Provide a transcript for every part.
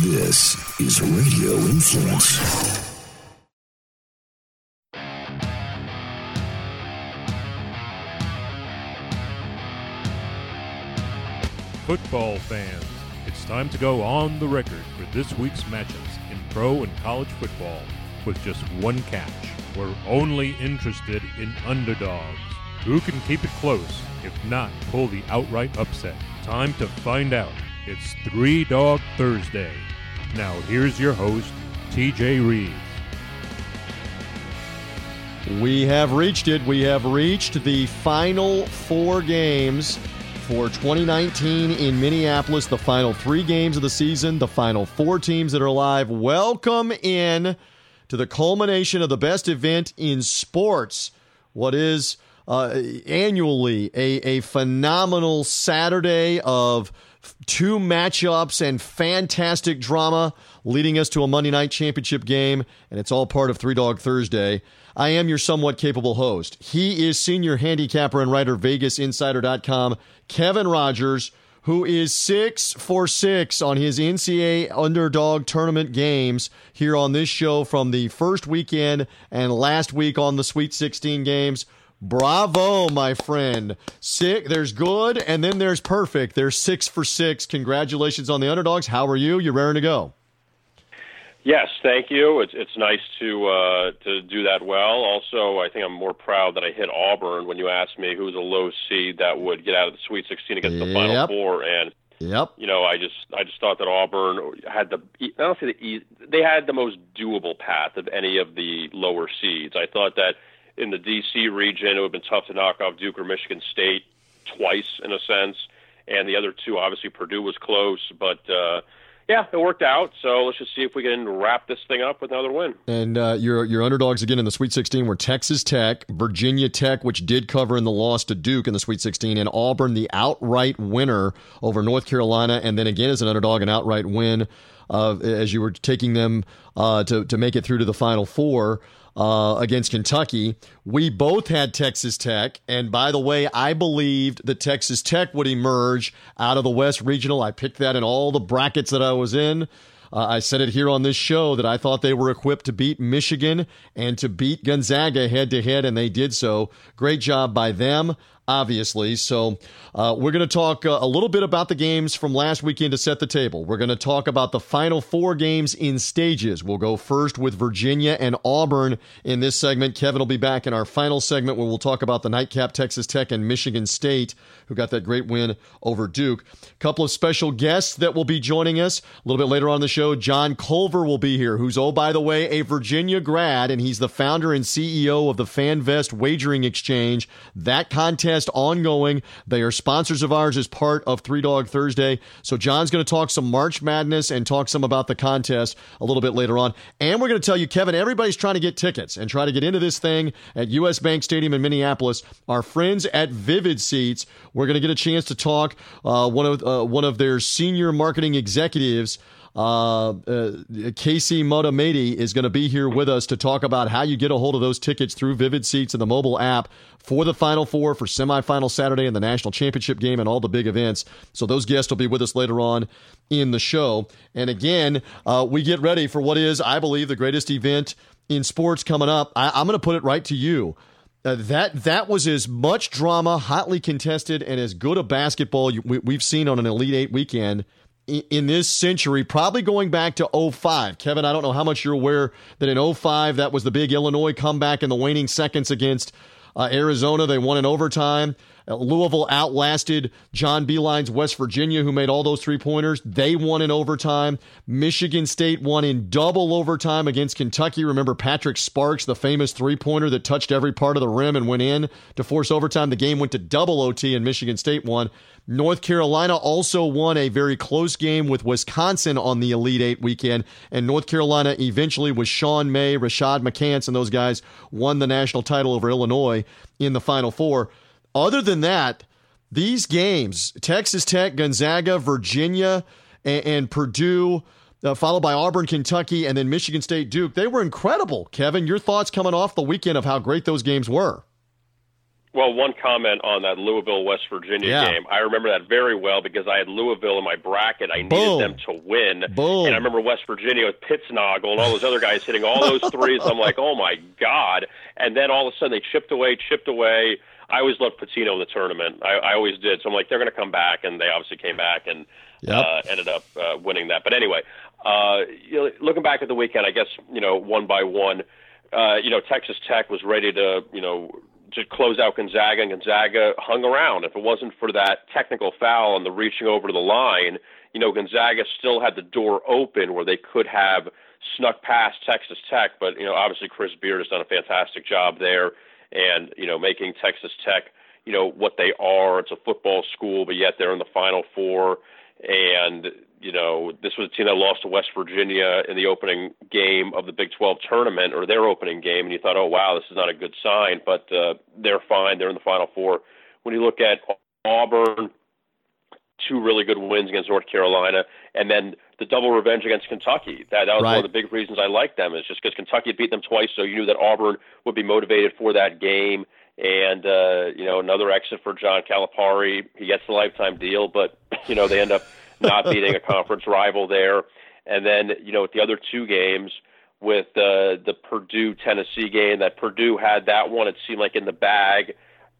This is Radio Influence. Football fans, it's time to go on the record for this week's matchups in pro and college football with just one catch. We're only interested in underdogs. Who can keep it close, if not pull the outright upset? Time to find out. It's Three Dog Thursday. Now, here's your host, TJ Reeves. We have reached it. We have reached the final four games for 2019 in Minneapolis. The final three games of the season, the final four teams that are alive. Welcome in to the culmination of the best event in sports. What is uh, annually a, a phenomenal Saturday of two matchups and fantastic drama leading us to a Monday night championship game, and it's all part of Three Dog Thursday. I am your somewhat capable host. He is senior handicapper and writer, VegasInsider.com, Kevin Rogers, who is six for six on his NCAA underdog tournament games here on this show from the first weekend and last week on the Sweet 16 games. Bravo, my friend. Sick. There's good, and then there's perfect. There's six for six. Congratulations on the underdogs. How are you? You're raring to go. Yes, thank you. It's it's nice to uh, to do that well. Also, I think I'm more proud that I hit Auburn when you asked me who was a low seed that would get out of the Sweet 16 against the Final Four, and Yep. You know, I just I just thought that Auburn had the I don't say the they had the most doable path of any of the lower seeds. I thought that in the D.C. region, it would have been tough to knock off Duke or Michigan State twice, in a sense. And the other two, obviously, Purdue was close, but uh, yeah, it worked out. So let's just see if we can wrap this thing up with another win. And uh, your your underdogs again in the Sweet 16 were Texas Tech, Virginia Tech, which did cover in the loss to Duke in the Sweet 16, and Auburn, the outright winner over North Carolina, and then again as an underdog, an outright win uh, as you were taking them uh, to to make it through to the Final Four uh, against Kentucky. We both had Texas Tech. And by the way, I believed that Texas Tech would emerge out of the West Regional. I picked that in all the brackets that I was in. Uh, I said it here on this show that I thought they were equipped to beat Michigan and to beat Gonzaga head to head, and they did so. Great job by them obviously. So uh, we're going to talk uh, a little bit about the games from last weekend to set the table. We're going to talk about the final four games in stages. We'll go first with Virginia and Auburn in this segment. Kevin will be back in our final segment where we'll talk about the nightcap Texas Tech and Michigan State, who got that great win over Duke. A couple of special guests that will be joining us a little bit later on the show. John Culver will be here, who's, oh, by the way, a Virginia grad, and he's the founder and CEO of the FanVest Wagering Exchange. That contest contest ongoing. They are sponsors of ours as part of Three Dog Thursday. So John's going to talk some March Madness and talk some about the contest a little bit later on. And we're going to tell you, Kevin, everybody's trying to get tickets and try to get into this thing at US Bank Stadium in Minneapolis. Our friends at Vivid Seats, we're going to get a chance to talk uh, one of uh, one of their senior marketing executives. Uh, uh, Casey is going to be here with us to talk about how you get a hold of those tickets through Vivid Seats and the mobile app for the Final Four, for semifinal Saturday and the national championship game and all the big events. So those guests will be with us later on in the show. And again, uh, we get ready for what is, I believe, the greatest event in sports coming up. I, I'm going to put it right to you. Uh, that that was as much drama, hotly contested, and as good a basketball we, we've seen on an Elite Eight weekend in this century, probably going back to 05. Kevin, I don't know how much you're aware that in 05, that was the big Illinois comeback in the waning seconds against uh, Arizona. They won in overtime. Uh, Louisville outlasted John Beilein's West Virginia, who made all those three pointers. They won in overtime. Michigan State won in double overtime against Kentucky. Remember Patrick Sparks, the famous three pointer that touched every part of the rim and went in to force overtime. The game went to double OT, and Michigan State won. North Carolina also won a very close game with Wisconsin on the Elite Eight weekend, and North Carolina eventually, with Sean May, Rashad McCants, and those guys, won the national title over Illinois in the Final Four. Other than that, these games, Texas Tech, Gonzaga, Virginia, and, and Purdue, uh, followed by Auburn, Kentucky, and then Michigan State, Duke, they were incredible. Kevin, your thoughts coming off the weekend of how great those games were? Well, one comment on that Louisville West Virginia Yeah. game. I remember that very well because I had Louisville in my bracket. I needed Boom. them to win. Boom. And I remember West Virginia with Pittsnogle and all those other guys hitting all those threes. I'm like, oh my god! And then all of a sudden they chipped away, chipped away. I always loved Pitino in the tournament. I, I always did. So I'm like, they're going to come back, and they obviously came back and Yep. uh, ended up uh, winning that. But anyway, uh, you know, looking back at the weekend, I guess you know one by one, uh, you know Texas Tech was ready to you know to close out Gonzaga, and Gonzaga hung around. If it wasn't for that technical foul and the reaching over to the line, you know Gonzaga still had the door open where they could have snuck past Texas Tech. But you know obviously Chris Beard has done a fantastic job there, and you know making Texas Tech you know what they are. It's a football school, but yet they're in the Final Four and you know this was a team that lost to West Virginia in the opening game of the Big 12 tournament or their opening game, and you thought, oh wow, this is not a good sign, but uh, they're fine. They're in the Final Four. When you look at Auburn, two really good wins against North Carolina, and then the double revenge against Kentucky. That that was Right. one of the big reasons I liked them. Is just because Kentucky had beat them twice, so you knew that Auburn would be motivated for that game. And uh, you know, another exit for John Calipari. He gets the lifetime deal, but you know they end up not beating a conference rival there. And then you know, with the other two games, with uh, the Purdue Tennessee game, that Purdue had that one. It seemed like in the bag.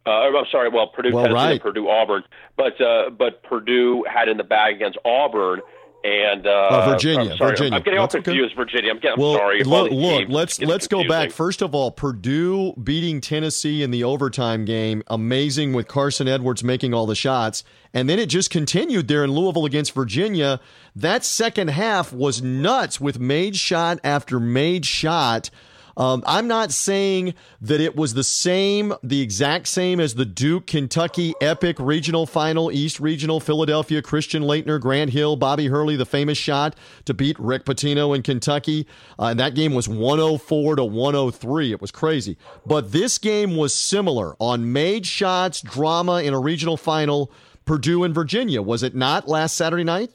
Uh, I'm sorry. Well, Purdue Well, Tennessee right. Purdue Auburn, but uh, but Purdue had in the bag against Auburn and uh, Uh, Virginia, I'm sorry, Virginia. I'm getting all That's okay. Virginia. I'm, getting, I'm well, sorry. Look, look let's let's go back. First of all, Purdue beating Tennessee in the overtime game, amazing with Carson Edwards making all the shots, and then it just continued there in Louisville against Virginia. That second half was nuts with made shot after made shot. Um, I'm not saying that it was the same, the exact same as the Duke Kentucky epic regional final, East Regional, Philadelphia, Christian Laettner, Grant Hill, Bobby Hurley, the famous shot to beat Rick Pitino in Kentucky. Uh, and that game was 104 to 103. It was crazy. But this game was similar on made shots, drama in a regional final, Purdue and Virginia. Was it not last Saturday night?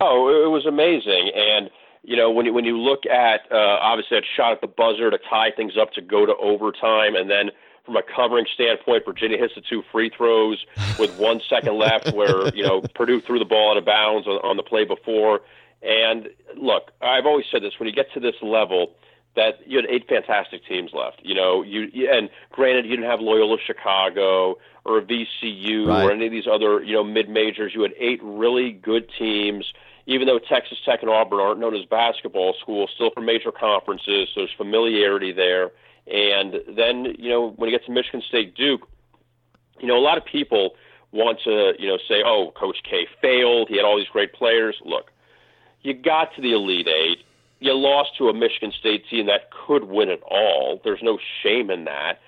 Oh, it was amazing. And you know, when you when you look at uh, obviously that shot at the buzzer to tie things up to go to overtime, and then from a covering standpoint, Virginia hits the two free throws with one second left, where you know Purdue threw the ball out of bounds on, on the play before. And look, I've always said this: when you get to this level, that you had eight fantastic teams left. You know, you and granted, you didn't have Loyola Chicago or VCU Right. or any of these other you know mid majors. You had eight really good teams. Even though Texas Tech and Auburn aren't known as basketball schools, still from major conferences, so there's familiarity there. And then you know when you get to Michigan State Duke, you know a lot of people want to you know say, oh, Coach K failed. He had all these great players. Look, you got to the Elite Eight. You lost to a Michigan State team that could win it all. There's no shame in that.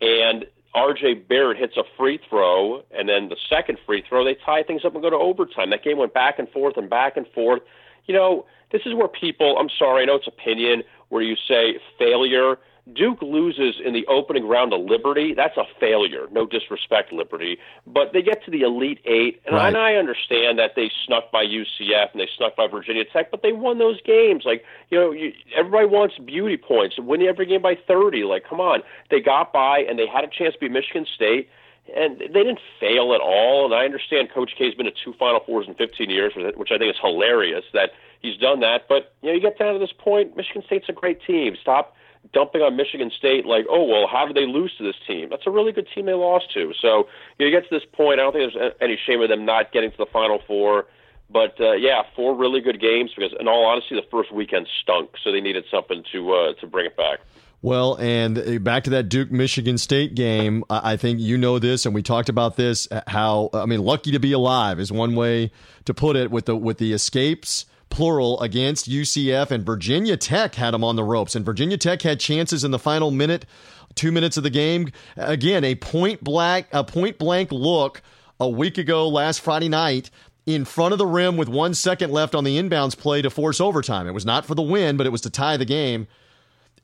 And R.J. Barrett hits a free throw, and then the second free throw, they tie things up and go to overtime. That game went back and forth and back and forth. You know, this is where people, I'm sorry, I know it's opinion, where you say failure. Duke loses in the opening round of Liberty. That's a failure. No disrespect, Liberty. But they get to the Elite Eight, and, Right. and I understand that they snuck by UCF and they snuck by Virginia Tech, but they won those games. Like, you know, you, everybody wants beauty points win every game by 30. Like, come on. They got by and they had a chance to beat Michigan State. And they didn't fail at all. And I understand Coach K's been to two Final Fours in 15 years, which I think is hilarious that he's done that. But you know, you get down to this point, Michigan State's a great team. Stop dumping on Michigan State like, oh well, how did they lose to this team? That's a really good team they lost to. So you, get to this point. I don't think there's any shame in them not getting to the Final Four. But uh, yeah, four really good games because, in all honesty, the first weekend stunk, so they needed something to uh, to bring it back. Well, and uh, back to that Duke Michigan State game, I I think you know this, and we talked about this. uh, How I mean, lucky to be alive is one way to put it. With the with the escapes plural against UCF and Virginia Tech had them on the ropes, and Virginia Tech had chances in the final minute, two minutes of the game. Again, a point blank a point blank look a week ago last Friday night in front of the rim with one second left on the inbounds play to force overtime. It was not for the win, but it was to tie the game.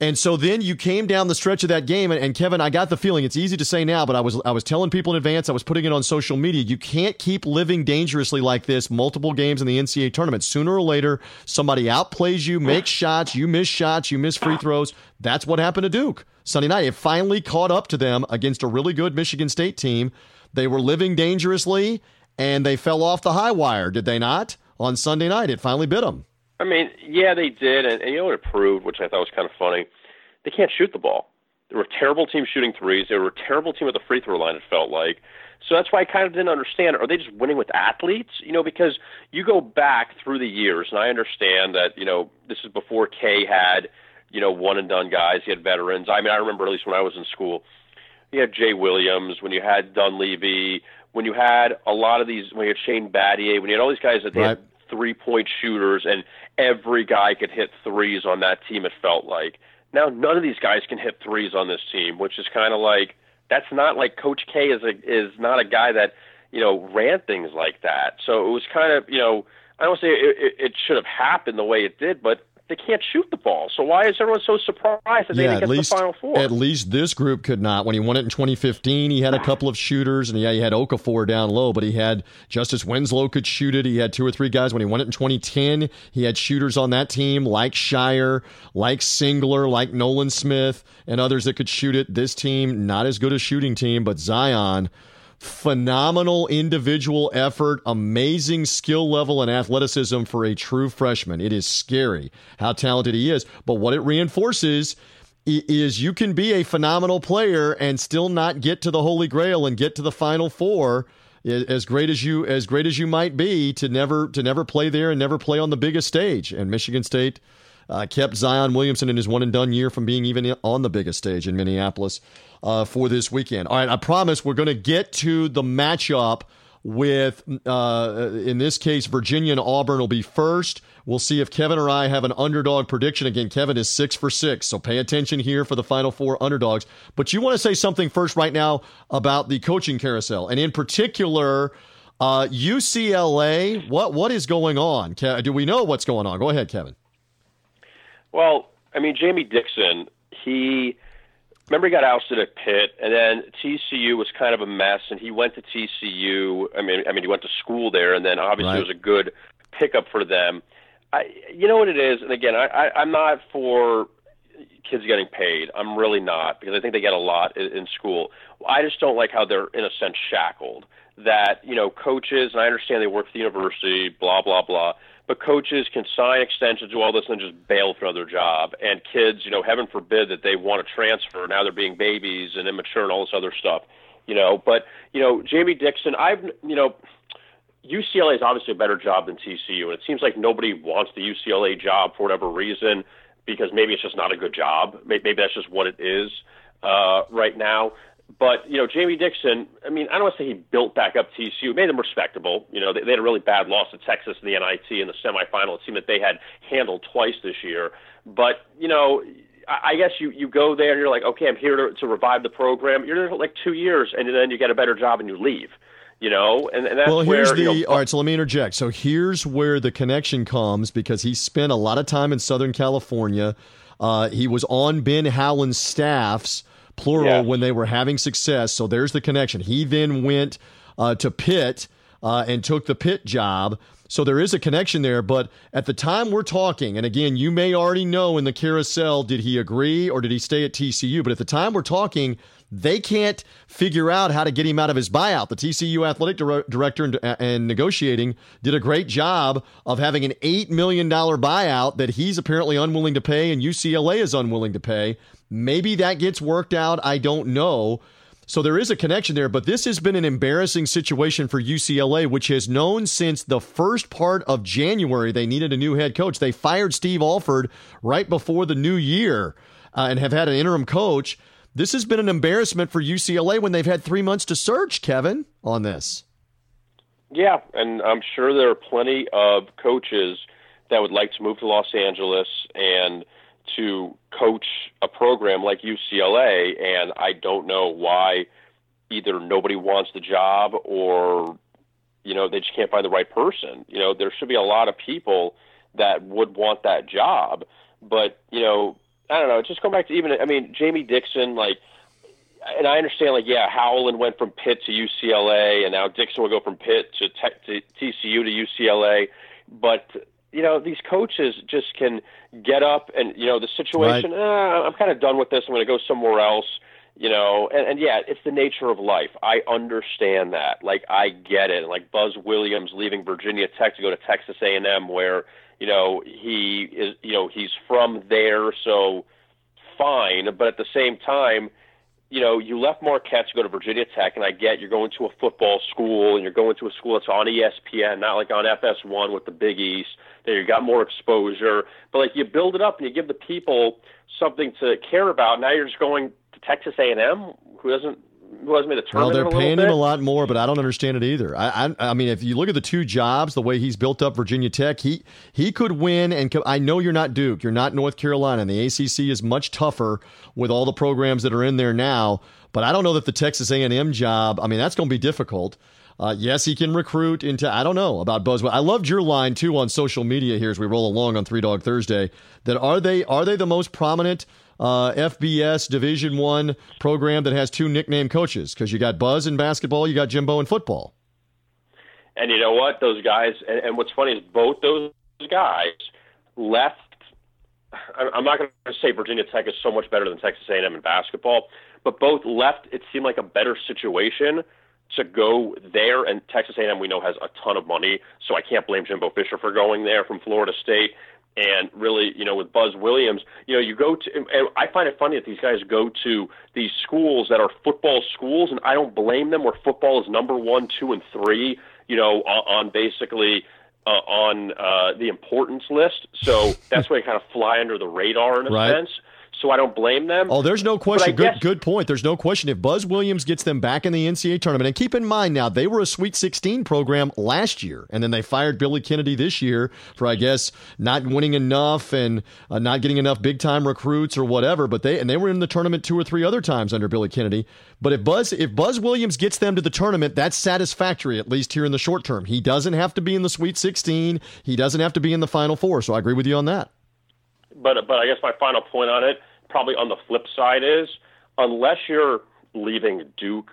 And so then you came down the stretch of that game, and, and Kevin, I got the feeling it's easy to say now, but I was I was telling people in advance, I was putting it on social media. You can't keep living dangerously like this, multiple games in the NCAA tournament. Sooner or later, somebody outplays you, makes shots, you miss shots, you miss free throws. That's what happened to Duke. Sunday night. It finally caught up to them against a really good Michigan State team. They were living dangerously and they fell off the high wire, did they not? On Sunday night, it finally bit them. I mean, yeah, they did, and, and you know what it proved, which I thought was kind of funny. They can't shoot the ball. They were a terrible team shooting threes. They were a terrible team at the free throw line. It felt like. So that's why I kind of didn't understand. Are they just winning with athletes? You know, because you go back through the years, and I understand that you know this is before K had you know one and done guys. He had veterans. I mean, I remember at least when I was in school, you had Jay Williams, when you had Dunleavy, when you had a lot of these, when you had Shane Battier, when you had all these guys that they right. had three point shooters, and every guy could hit threes on that team. It felt like now none of these guys can hit threes on this team, which is kind of like that's not like Coach K is a is not a guy that you know ran things like that. So it was kind of you know I don't say it, it, it should have happened the way it did, but they can't shoot the ball. So why is everyone so surprised that yeah, they didn't get least, the Final Four? At least this group could not. When he won it in 2015, he had a couple of shooters, and yeah, he had Okafor down low, but he had Justice Winslow could shoot it. He had two or three guys. When he won it in 2010, he had shooters on that team like Scheyer, like Singler, like Nolan Smith, and others that could shoot it. This team, not as good a shooting team, but Zion – phenomenal individual effort, amazing skill level and athleticism for a true freshman. It is scary how talented he is. But what it reinforces is you can be a phenomenal player and still not get to the holy grail and get to the final four as great as you as great as you might be to never to never play there and never play on the biggest stage and Michigan State uh, kept Zion Williamson in his one and done year from being even on the biggest stage in Minneapolis uh, for this weekend. All right, I promise we're going to get to the matchup with, uh, in this case, Virginia and Auburn will be first. We'll see if Kevin or I have an underdog prediction. Again, Kevin is six for six, so pay attention here for the final four underdogs. But you want to say something first right now about the coaching carousel, and in particular, uh, UCLA. What what is going on? Do we know what's going on? Go ahead, Kevin. Well, I mean, Jamie Dixon, he remember he got ousted at Pitt, and then TCU was kind of a mess, and he went to TCU. I mean, I mean, he went to school there, and then obviously right. it was a good pickup for them. I, you know what it is, and again, I, I, I'm not for kids getting paid. I'm really not because I think they get a lot in, in school. I just don't like how they're in a sense shackled. That you know, coaches, and I understand they work for the university, blah blah blah but coaches can sign extensions, do all this, and just bail for another job. And kids, you know, heaven forbid that they want to transfer. Now they're being babies and immature and all this other stuff, you know. But you know, Jamie Dixon, I've you know. UCLA is obviously a better job than TCU, and it seems like nobody wants the UCLA job for whatever reason because maybe it's just not a good job. Maybe that's just what it is uh, right now. But you know, Jamie Dixon. I mean, I don't want to say he built back up TCU, made them respectable. You know, they, they had a really bad loss to Texas in the NIT in the semifinal. It seemed that they had handled twice this year. But you know, I, I guess you you go there and you're like, okay, I'm here to, to revive the program. You're there for like two years, and then you get a better job and you leave. You know, and, and that's well. Here's where, the you know, all right. So let me interject. So here's where the connection comes because he spent a lot of time in Southern California. Uh, he was on Ben Howland's staffs plural, yeah. when they were having success. So there's the connection. He then went uh, to Pitt uh, and took the Pitt job. So there is a connection there. But at the time we're talking, and again, you may already know in the carousel, did he agree or did he stay at TCU? But at the time we're talking, they can't figure out how to get him out of his buyout. The TCU athletic director and, and, negotiating did a great job of having an $8 million buyout that he's apparently unwilling to pay and UCLA is unwilling to pay. Maybe that gets worked out. I don't know. So there is a connection there, but this has been an embarrassing situation for UCLA, which has known since the first part of January they needed a new head coach. They fired Steve Alford right before the new year uh, and have had an interim coach. This has been an embarrassment for UCLA when they've had three months to search, Kevin, on this. Yeah, and I'm sure there are plenty of coaches that would like to move to Los Angeles and – to coach a program like UCLA, and I don't know why either nobody wants the job or you know they just can't find the right person. You know, there should be a lot of people that would want that job, but you know, I don't know. Just go back to even I mean Jamie Dixon, like, and I understand like yeah, Howland went from Pitt to UCLA, and now Dixon will go from Pitt to, te- to TCU to UCLA, but you know, these coaches just can get up and you know the situation. Right. Eh, I'm kind of done with this. I'm going to go somewhere else. You know, and, and yeah, it's the nature of life. I understand that. Like I get it. Like Buzz Williams leaving Virginia Tech to go to Texas A&M, where you know he is. You know, he's from there, so fine. But at the same time, you know, you left Marquette to go to Virginia Tech, and I get you're going to a football school and you're going to a school that's on ESPN, not like on FS1 with the Big East. That you got more exposure, but like you build it up and you give the people something to care about. Now you're just going to Texas A&M, who doesn't who made the Well, they're a paying bit. him a lot more, but I don't understand it either. I, I, I mean, if you look at the two jobs, the way he's built up Virginia Tech, he he could win. And co- I know you're not Duke, you're not North Carolina, and the ACC is much tougher with all the programs that are in there now. But I don't know that the Texas A&M job. I mean, that's going to be difficult. Uh, yes, he can recruit into. I don't know about Buzz. I loved your line too on social media here as we roll along on Three Dog Thursday. That are they are they the most prominent uh, FBS Division One program that has two nickname coaches? Because you got Buzz in basketball, you got Jimbo in football. And you know what? Those guys, and, and what's funny is both those guys left. I'm not going to say Virginia Tech is so much better than Texas A&M in basketball, but both left. It seemed like a better situation to go there. And Texas A&M, we know, has a ton of money, so I can't blame Jimbo Fisher for going there from Florida State. And really, you know, with Buzz Williams, you know, you go to, and I find it funny that these guys go to these schools that are football schools, and I don't blame them where football is number one, two, and three, you know, on, on basically uh, on uh, the importance list. So that's why they kind of fly under the radar in a Right. sense. So I don't blame them. Oh, there's no question. Good, guess- good point. There's no question. If Buzz Williams gets them back in the NCAA tournament, and keep in mind now they were a Sweet 16 program last year, and then they fired Billy Kennedy this year for I guess not winning enough and uh, not getting enough big time recruits or whatever. But they and they were in the tournament two or three other times under Billy Kennedy. But if Buzz if Buzz Williams gets them to the tournament, that's satisfactory at least here in the short term. He doesn't have to be in the Sweet 16. He doesn't have to be in the Final Four. So I agree with you on that. but but I guess my final point on it, probably on the flip side, is unless you're leaving Duke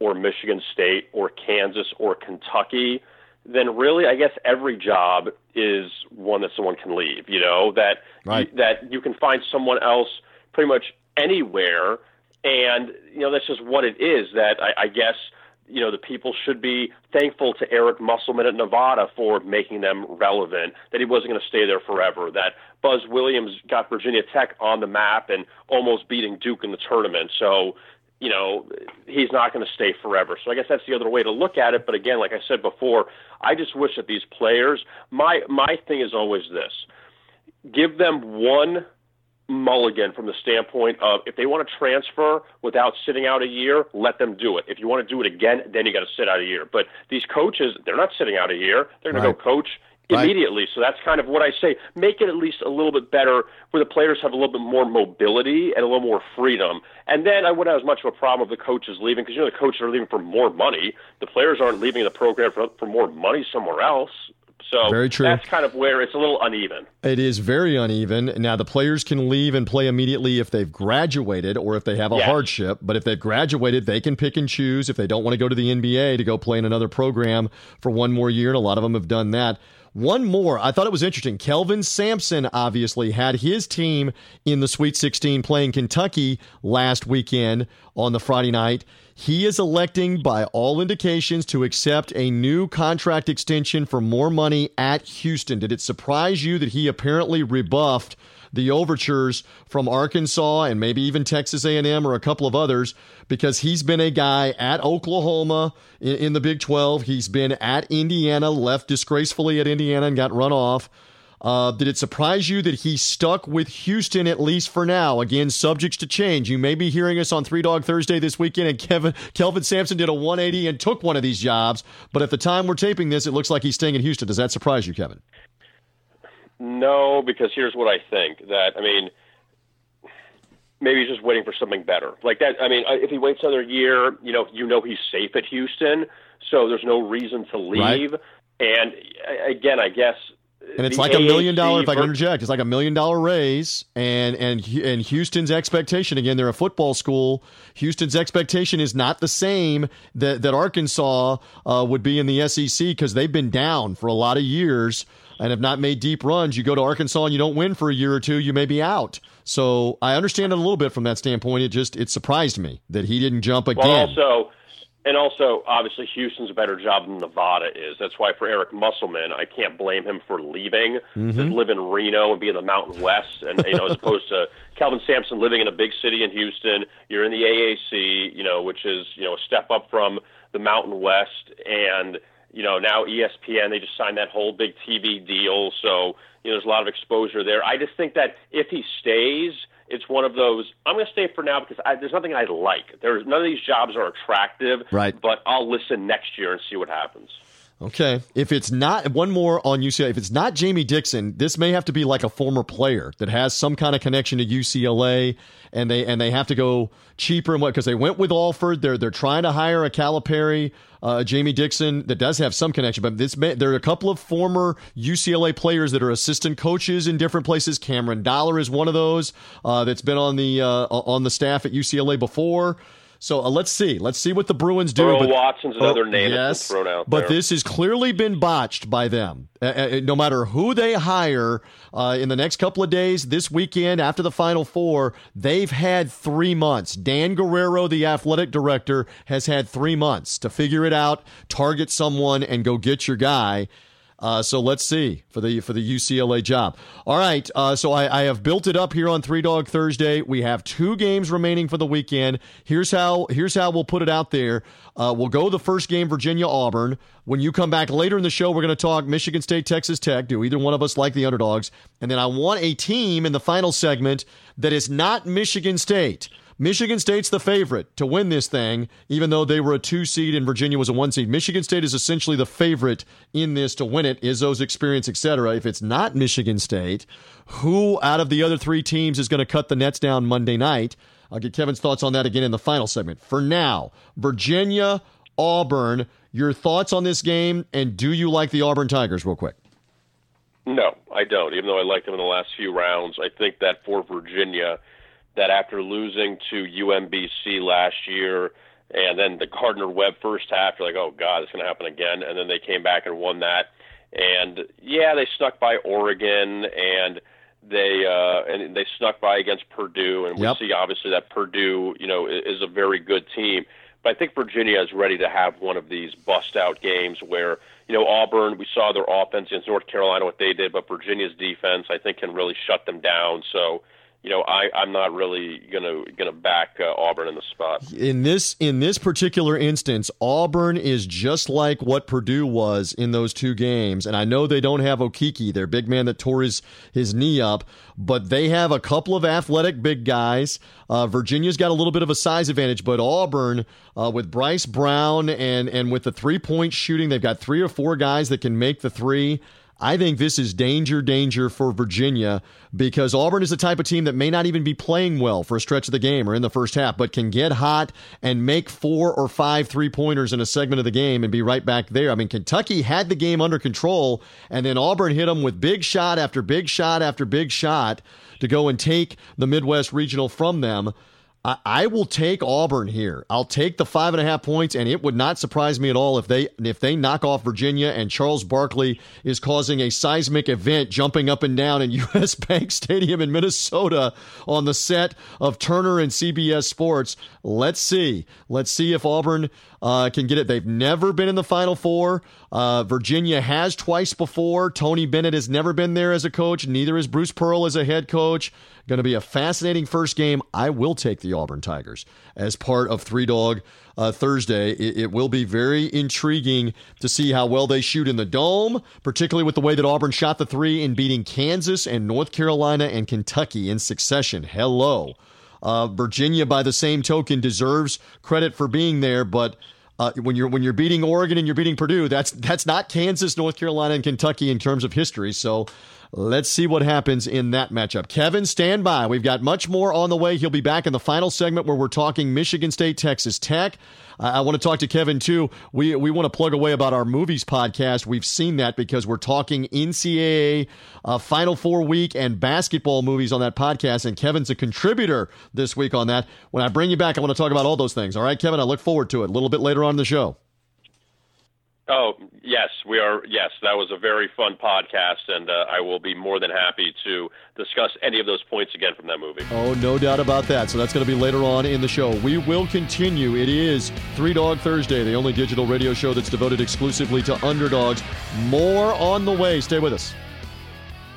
or Michigan State or Kansas or Kentucky, then really I guess every job is one that someone can leave. You know that Right. that you can find someone else pretty much anywhere, and you know that's just what it is. That I, I guess you know the people should be thankful to Eric Musselman at Nevada for making them relevant. That he wasn't going to stay there forever. That Buzz Williams got Virginia Tech on the map and almost beating Duke in the tournament. So you know he's not going to stay forever. So I guess that's the other way to look at it. But again, like I said before, I just wish that these players. My my thing is always this: give them one mulligan from the standpoint of if they want to transfer without sitting out a year, let them do it. If you want to do it again, then you got to sit out a year. But these coaches, they're not sitting out a year. They're going Right. to go coach Right. immediately. So that's kind of what I say. Make it at least a little bit better where the players have a little bit more mobility and a little more freedom. And then I wouldn't have as much of a problem with the coaches leaving because you know the coaches are leaving for more money. The players aren't leaving the program for, for more money somewhere else. So Very true. that's kind of where it's a little uneven. It is very uneven. Now, the players can leave and play immediately if they've graduated or if they have a Yes. hardship. But if they've graduated, they can pick and choose if they don't want to go to the NBA to go play in another program for one more year. And a lot of them have done that. One more. I thought it was interesting. Kelvin Sampson obviously had his team in the Sweet 16 playing Kentucky last weekend on the Friday night. He is electing, by all indications, to accept a new contract extension for more money at Houston. Did it surprise you that he apparently rebuffed the overtures from Arkansas and maybe even Texas A&M or a couple of others because he's been a guy at Oklahoma in, in the Big 12. He's been at Indiana, left disgracefully at Indiana and got run off. Uh, did it surprise you that he stuck with Houston at least for now? Again, subjects to change. You may be hearing us on Three Dog Thursday this weekend, and Kevin Kelvin Sampson did a 180 and took one of these jobs. But at the time we're taping this, it looks like he's staying in Houston. Does that surprise you, Kevin? No, because here's what I think. That I mean, maybe he's just waiting for something better. Like that. I mean, if he waits another year, you know, you know he's safe at Houston, so there's no reason to Right. leave. And uh, again, I guess. And it's like a million dollar. If I can interject, it's like a million dollar raise. And and and Houston's expectation again, they're a football school. Houston's expectation is not the same that that Arkansas uh, would be in the SEC because they've been down for a lot of years. And have not made deep runs. You go to Arkansas and you don't win for a year or two, you may be out. So I understand it a little bit from that standpoint. It just it surprised me that he didn't jump again. Well, also, and also, obviously, Houston's a better job than Nevada is. That's why for Eric Musselman, I can't blame him for leaving Mm-hmm. to live in Reno and be in the Mountain West, and you know, as opposed to Kelvin Sampson living in a big city in Houston. You're in the AAC, you know, which is you know a step up from the Mountain West, and you know now ESPN they just signed that whole big TV deal, so you know there's a lot of exposure there. I just think that if he stays it's one of those. I'm going to stay for now because I, there's nothing I like. There's none of these jobs are attractive. Right. But I'll listen next year and see what happens. Okay. If it's not one more on UCLA, if it's not Jamie Dixon, this may have to be like a former player that has some kind of connection to UCLA, and they and they have to go cheaper and what because they went with Alford. They're they're trying to hire a Calipari, uh, Jamie Dixon that does have some connection, but this may, there are a couple of former UCLA players that are assistant coaches in different places. Cameron Dollar is one of those uh, that's been on the uh, on the staff at UCLA before. So uh, let's see. Let's see what the Bruins do. Earl but- Watson's another Oh, name yes, that's thrown out but there. this has clearly been botched by them. Uh, uh, no matter who they hire uh, in the next couple of days, this weekend after the Final Four, they've had three months. Dan Guerrero, the athletic director, has had three months to figure it out, target someone, and go get your guy. Uh, so let's see for the for the UCLA job. All right, uh, so I, I have built it up here on Three Dog Thursday. We have two games remaining for the weekend. Here's how here's how we'll put it out there. Uh, we'll go the first game, Virginia Auburn. When you come back later in the show, we're going to talk Michigan State, Texas Tech. Do either one of us like the underdogs? And then I want a team in the final segment that is not Michigan State. Michigan State's the favorite to win this thing, even though they were a two seed and Virginia was a one seed. Michigan State is essentially the favorite in this to win it. Izzo's experience, etc. If it's not Michigan State, who out of the other three teams is going to cut the nets down Monday night? I'll get Kevin's thoughts on that again in the final segment. For now, Virginia, Auburn, your thoughts on this game, and do you like the Auburn Tigers, real quick? No, I don't. Even though I liked them in the last few rounds, I think that for Virginia, that after losing to UMBC last year, and then the Gardner Webb first half, you're like, oh god, it's going to happen again. And then they came back and won that. And yeah, they snuck by Oregon, and they uh, and they snuck by against Purdue. And Yep. we see obviously that Purdue, you know, is a very good team. But I think Virginia is ready to have one of these bust out games where, you know, Auburn, we saw their offense against North Carolina, what they did, but Virginia's defense, I think, can really shut them down. So, you know, I, I'm not really gonna gonna back uh, Auburn in the spot. in this in this particular instance, Auburn is just like what Purdue was in those two games. And I know they don't have Okeke, their big man that tore his his knee up, but they have a couple of athletic big guys. Uh, Virginia's got a little bit of a size advantage, but Auburn uh, with Bryce Brown and and with the three point shooting, they've got three or four guys that can make the three. I think this is danger, danger for Virginia because Auburn is the type of team that may not even be playing well for a stretch of the game or in the first half, but can get hot and make four or five three pointers in a segment of the game and be right back there. I mean, Kentucky had the game under control, and then Auburn hit them with big shot after big shot after big shot to go and take the Midwest Regional from them. I, I will take Auburn here. I'll take the five and a half points, and it would not surprise me at all if they if they knock off Virginia and Charles Barkley is causing a seismic event, jumping up and down in U.S. Bank Stadium in Minnesota on the set of Turner and CBS Sports. Let's see. Let's see if Auburn uh, can get it. They've never been in the Final Four. Uh, Virginia has twice before. Tony Bennett has never been there as a coach. Neither is Bruce Pearl as a head coach. Going to be a fascinating first game. I will take the Auburn Tigers as part of Three Dog uh, Thursday. It, it will be very intriguing to see how well they shoot in the dome, particularly with the way that Auburn shot the three in beating Kansas and North Carolina and Kentucky in succession. Hello. Uh, Virginia, by the same token, deserves credit for being there, but uh, when you're when you're beating Oregon and you're beating Purdue, that's that's not Kansas, North Carolina, and Kentucky in terms of history. So let's see what happens in that matchup. Kevin, stand by. We've got much more on the way. He'll be back in the final segment where we're talking Michigan State, Texas Tech. I, want to talk to Kevin too. We we want to plug away about our movies podcast. We've seen that because we're talking NCAA uh, Final Four week and basketball movies on that podcast, and Kevin's a contributor this week on that. When I bring you back, I want to talk about all those things. All right, Kevin. I look forward to it a little bit later on in the show. Oh yes, we are. Yes, that was a very fun podcast, and uh, I will be more than happy to discuss any of those points again from that movie. Oh, no doubt about that. So that's going to be later on in the show. We will continue. It is Three Dog Thursday, the only digital radio show that's devoted exclusively to underdogs. More on the way. Stay with us.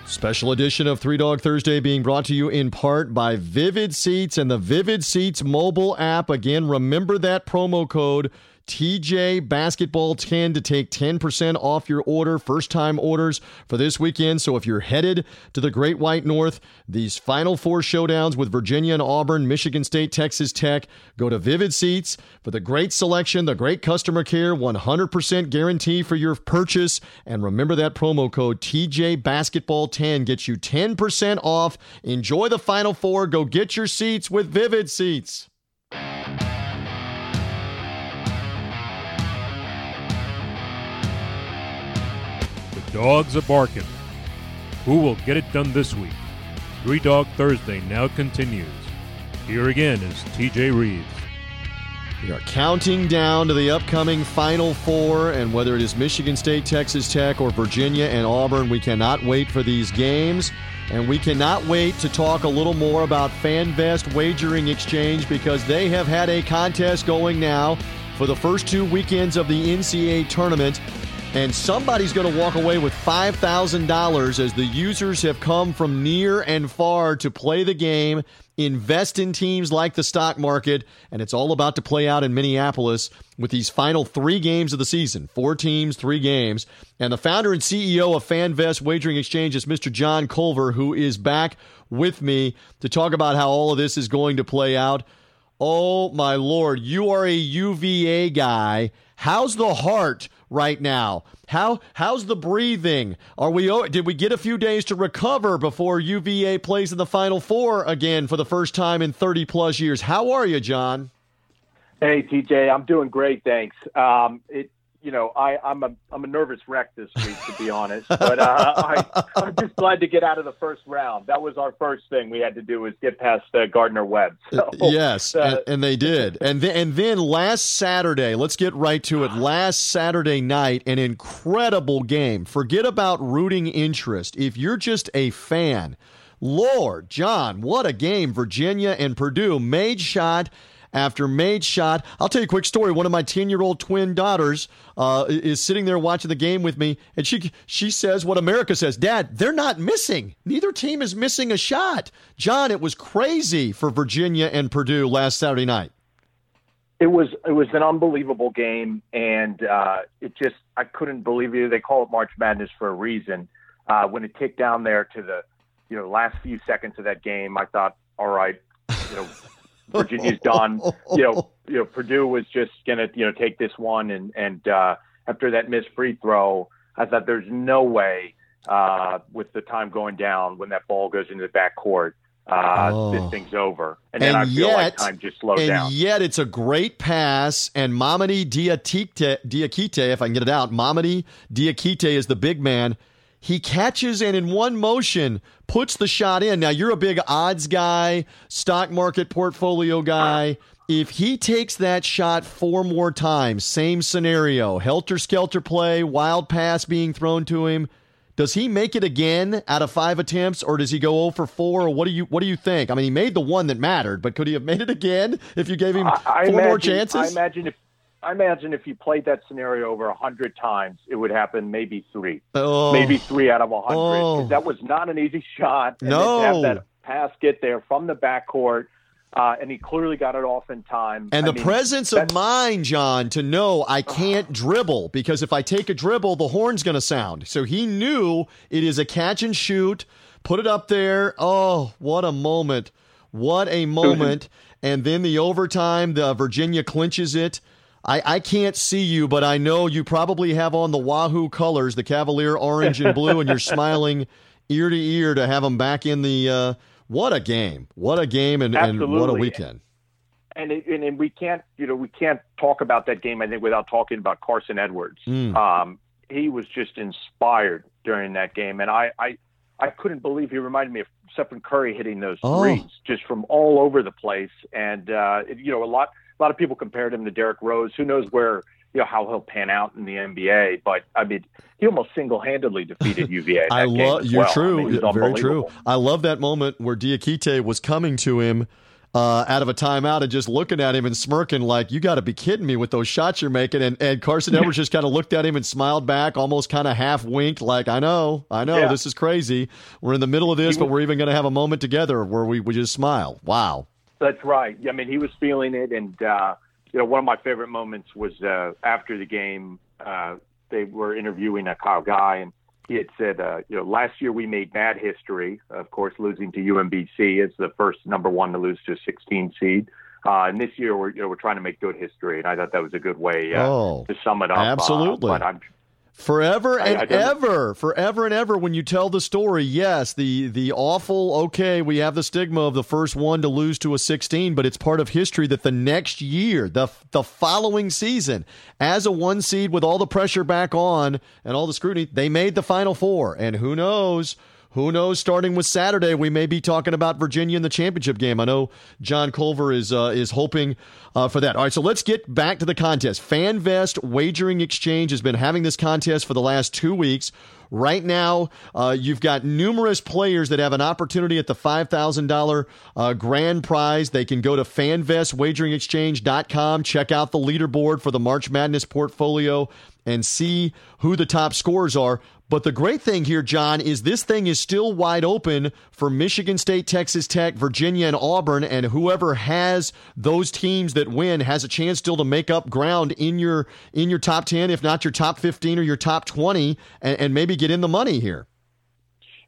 Special edition of Three Dog Thursday being brought to you in part by Vivid Seats and the Vivid Seats mobile app. Again, remember that promo code TJ Basketball 10 to take 10% off your order, first time orders for this weekend. So if you're headed to the Great White North, these final four showdowns with Virginia and Auburn, Michigan State, Texas Tech, go to Vivid Seats for the great selection, the great customer care, 100% guarantee for your purchase. And remember that promo code TJ Basketball 10 gets you 10% off. Enjoy the final four. Go get your seats with Vivid Seats. Dogs are barking. Who will get it done this week? Three Dog Thursday now continues. Here again is TJ Reeves. We are counting down to the upcoming Final Four, and whether it is Michigan State, Texas Tech, or Virginia and Auburn, we cannot wait for these games. And we cannot wait to talk a little more about FanVest Wagering Exchange because they have had a contest going now for the first two weekends of the NCAA tournament. And somebody's going to walk away with $5,000 as the users have come from near and far to play the game, invest in teams like the stock market, and it's all about to play out in Minneapolis with these final three games of the season. Four teams, three games. And the founder and CEO of FanVest Wagering Exchange is Mr. John Culver, who is back with me to talk about how all of this is going to play out. Oh, my Lord, you are a UVA guy. How's the heart right now? How how's the breathing? Are we did we get a few days to recover before UVA plays in the Final Four again for the first time in 30 plus years? How are you, John? Hey, TJ, I'm doing great, thanks. Um, it you know, I, I'm a I'm a nervous wreck this week, to be honest. But uh, I, I'm just glad to get out of the first round. That was our first thing we had to do was get past uh, Gardner Webb. So, yes, uh, and, and, they did. And then and then last Saturday, let's get right to it. Last Saturday night, an incredible game. Forget about rooting interest. If you're just a fan, Lord, John, what a game! Virginia and Purdue made shot after made shot. I'll tell you a quick story. One of my 10 year old twin daughters uh, is sitting there watching the game with me, and she, she says what America says Dad, they're not missing. Neither team is missing a shot. John, it was crazy for Virginia and Purdue last Saturday night. It was it was an unbelievable game, and uh, it just I couldn't believe it. They call it March Madness for a reason. Uh, when it kicked down there to the you know last few seconds of that game, I thought, all right, you know, Virginia's done. You know, you know, Purdue was just gonna, you know, take this one, and and uh, after that missed free throw, I thought there's no way uh, with the time going down when that ball goes into the back court. Uh, oh. This thing's over, and, and then I feel like time just slowed and down. And yet, it's a great pass, and Mamadi Diakite, Diakite, if I can get it out, Mamadi Diakite is the big man he catches and in one motion puts the shot in. Now, you're a big odds guy, stock market portfolio guy. If he takes that shot four more times, same scenario, helter skelter play, wild pass being thrown to him, does he make it again out of five attempts, or does he go 0 for four? Or what do you what do you think? I mean, he made the one that mattered, but could he have made it again if you gave him I, I four imagine, more chances? I imagine if I imagine if you played that scenario over a hundred times, it would happen maybe three, oh. maybe three out of a hundred. Oh. That was not an easy shot. And no, have that pass get there from the backcourt. Uh, and he clearly got it off in time. And I the mean, presence of mind, John, to know I can't dribble because if I take a dribble, the horn's going to sound. So he knew it is a catch and shoot. Put it up there. Oh, what a moment! What a moment! and then the overtime, the Virginia clinches it. I, I can't see you, but I know you probably have on the Wahoo colors, the Cavalier orange and blue, and you're smiling ear to ear to have them back in the. Uh, what a game! What a game, and, and what a weekend! And, it, and and we can't, you know, we can't talk about that game. I think without talking about Carson Edwards. Mm. Um, he was just inspired during that game, and I, I, I couldn't believe he reminded me of Stephen Curry hitting those Oh. threes just from all over the place. And uh, it- you know, a lot a lot of people compared him to Derrick Rose. Who knows where you know how he'll pan out in the NBA. But I mean, he almost single-handedly defeated UVA. I love you're well. true, I mean, very true. I love that moment where Diakite was coming to him. Uh, out of a timeout and just looking at him and smirking like you got to be kidding me with those shots you're making and, and Carson Edwards just kind of looked at him and smiled back almost kind of half winked like I know I know Yeah. this is crazy we're in the middle of this but we're even going to have a moment together where we, we just smile wow That's right. I mean, he was feeling it, and uh, you know, one of my favorite moments was uh, after the game. Uh, they were interviewing a Kyle Guy, and he had said, uh, you know, last year we made bad history. Of course, losing to UMBC as the first number one to lose to a 16 seed. Uh, and this year we're you know we're trying to make good history, and I thought that was a good way uh, Oh, to sum it up. uh, absolutely. but I'm Forever and I don't- ever, forever and ever. When you tell the story, yes, the the awful. Okay, we have the stigma of the first one to lose to a 16, but it's part of history that the next year, the the following season, as a one seed with all the pressure back on and all the scrutiny, they made the Final Four, and who knows. Who knows? Starting with Saturday, we may be talking about Virginia in the championship game. I know John Culver is uh, is hoping uh, for that. All right, so let's get back to the contest. FanVest Wagering Exchange has been having this contest for the last two weeks. Right now, uh, you've got numerous players that have an opportunity at the $5,000 uh, grand prize. They can go to fanvestwageringexchange.com, check out the leaderboard for the March Madness portfolio, and see who the top scorers are. But the great thing here, John, is this thing is still wide open for Michigan State, Texas Tech, Virginia, and Auburn, and whoever has those teams that win has a chance still to make up ground in your in your top ten, if not your top fifteen or your top twenty, and, and maybe get in the money here.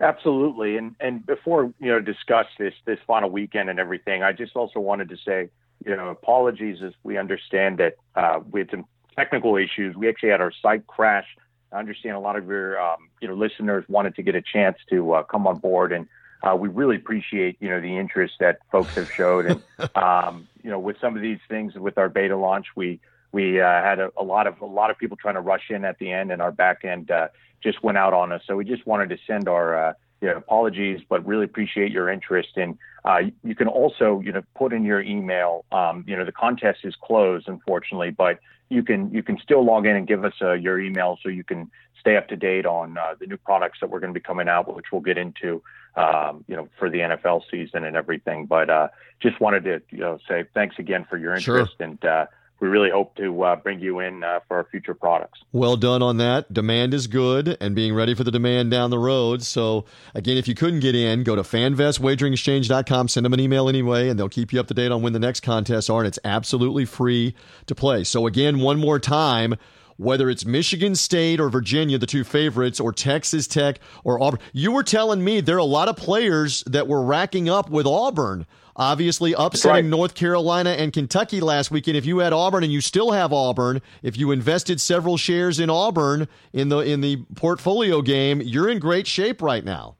Absolutely, and and before you know discuss this this final weekend and everything, I just also wanted to say, you know, apologies as we understand that uh, we had some technical issues. We actually had our site crash. I understand a lot of your um, you know listeners wanted to get a chance to uh, come on board, and uh, we really appreciate you know the interest that folks have showed. And um, you know, with some of these things with our beta launch, we we uh, had a, a lot of a lot of people trying to rush in at the end, and our back end uh, just went out on us. So we just wanted to send our uh, you know, apologies, but really appreciate your interest. And uh, you can also you know put in your email. Um, you know, the contest is closed, unfortunately, but you can you can still log in and give us uh, your email so you can stay up to date on uh, the new products that we're going to be coming out, which we'll get into, um, you know, for the NFL season and everything. But uh, just wanted to you know say thanks again for your Sure. interest, and uh, we really hope to uh, bring you in uh, for our future products. Well done on that. Demand is good and being ready for the demand down the road. So, again, if you couldn't get in, go to fanvestwageringexchange.com, send them an email anyway, and they'll keep you up to date on when the next contests are. And it's absolutely free to play. So, again, one more time, whether it's Michigan State or Virginia, the two favorites, or Texas Tech or Auburn, you were telling me there are a lot of players that were racking up with Auburn. Obviously, upsetting right. North Carolina and Kentucky last weekend. If you had Auburn and you still have Auburn, if you invested several shares in Auburn in the in the portfolio game, you're in great shape right now.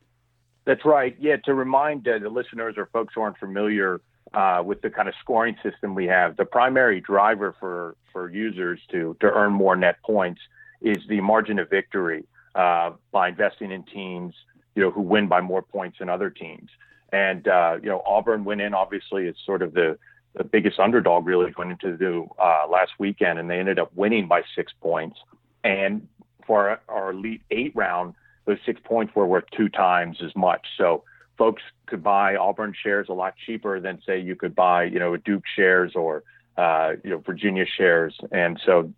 That's right. Yeah, to remind uh, the listeners or folks who aren't familiar uh, with the kind of scoring system we have, the primary driver for, for users to, to earn more net points is the margin of victory uh, by investing in teams, you know, who win by more points than other teams. And uh, you know, Auburn went in. Obviously, it's sort of the the biggest underdog really going into the uh, last weekend, and they ended up winning by six points. And for our, our Elite Eight round, those six points were worth two times as much. So folks could buy Auburn shares a lot cheaper than say you could buy, you know, Duke shares or uh, you know Virginia shares. And so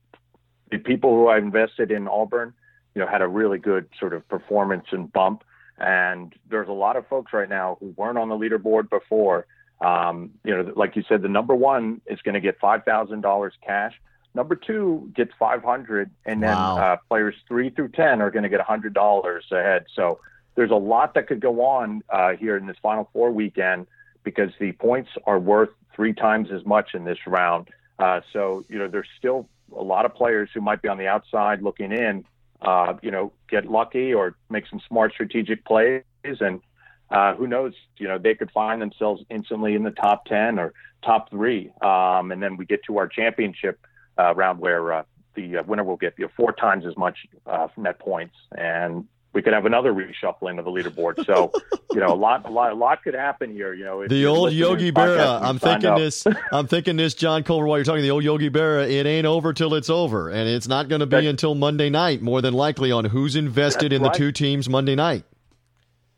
the people who I invested in Auburn, you know, had a really good sort of performance and bump. And there's a lot of folks right now who weren't on the leaderboard before. Um, you know, like you said, the number one is going to get five thousand dollars cash. Number two gets five hundred, and then Wow. uh, players three through ten are going to get hundred dollars ahead. So there's a lot that could go on uh, here in this Final Four weekend because the points are worth three times as much in this round. Uh, so you know, there's still a lot of players who might be on the outside looking in. Uh, you know, get lucky or make some smart strategic plays, and uh, who knows? You know, they could find themselves instantly in the top ten or top three, um, and then we get to our championship uh, round where uh, the uh, winner will get you know, four times as much uh, net points, and we could have another reshuffling of the leaderboard. So you know, a lot, a lot, a lot could happen here. You know, the old Yogi Berra. I'm thinking this. I'm thinking this, John Culver. While you're talking the old Yogi Berra, it ain't over till it's over, and it's not going to be That's, until Monday night, more than likely, on who's invested in right. the two teams Monday night.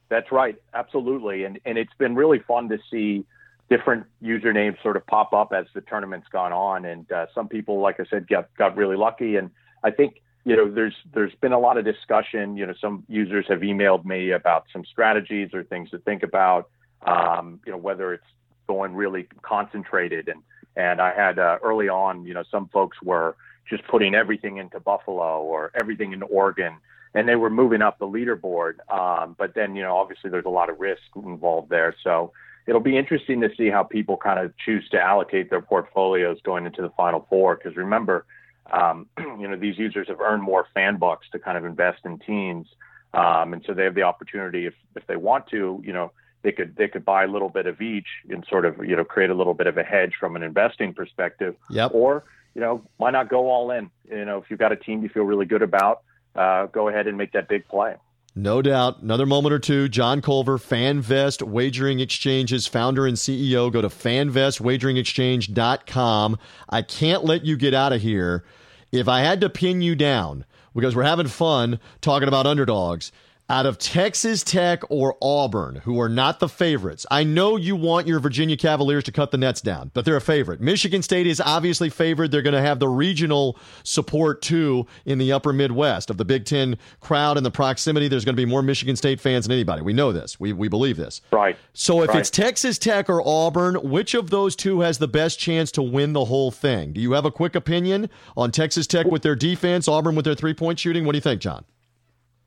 That's right, absolutely, and and it's been really fun to see different usernames sort of pop up as the tournament's gone on, and uh, some people, like I said, got got really lucky, and I think you know, there's there's been a lot of discussion. You know, some users have emailed me about some strategies or things to think about. Um, you know, whether it's going really concentrated and and I had uh, early on, you know, some folks were just putting everything into Buffalo or everything in Oregon, and they were moving up the leaderboard. Um, but then, you know, obviously there's a lot of risk involved there. So it'll be interesting to see how people kind of choose to allocate their portfolios going into the Final Four. Because remember, um, you know, these users have earned more fan bucks to kind of invest in teams. Um, and so they have the opportunity, if, if they want to, you know, they could they could buy a little bit of each and sort of you know create a little bit of a hedge from an investing perspective. Yep. Or you know why not go all in? You know if you've got a team you feel really good about, uh, go ahead and make that big play. No doubt. Another moment or two. John Culver, FanVest Wagering Exchange's founder and CEO. Go to fanvestwageringexchange.com. I can't let you get out of here. If I had to pin you down, because we're having fun talking about underdogs, out of Texas Tech or Auburn, who are not the favorites. I know you want your Virginia Cavaliers to cut the nets down, but they're a favorite. Michigan State is obviously favored. They're going to have the regional support too in the upper Midwest of the Big Ten crowd and the proximity. There's going to be more Michigan State fans than anybody. We know this. We, we believe this. Right. So if right. it's Texas Tech or Auburn, which of those two has the best chance to win the whole thing? Do you have a quick opinion on Texas Tech with their defense, Auburn with their three point shooting? What do you think, John?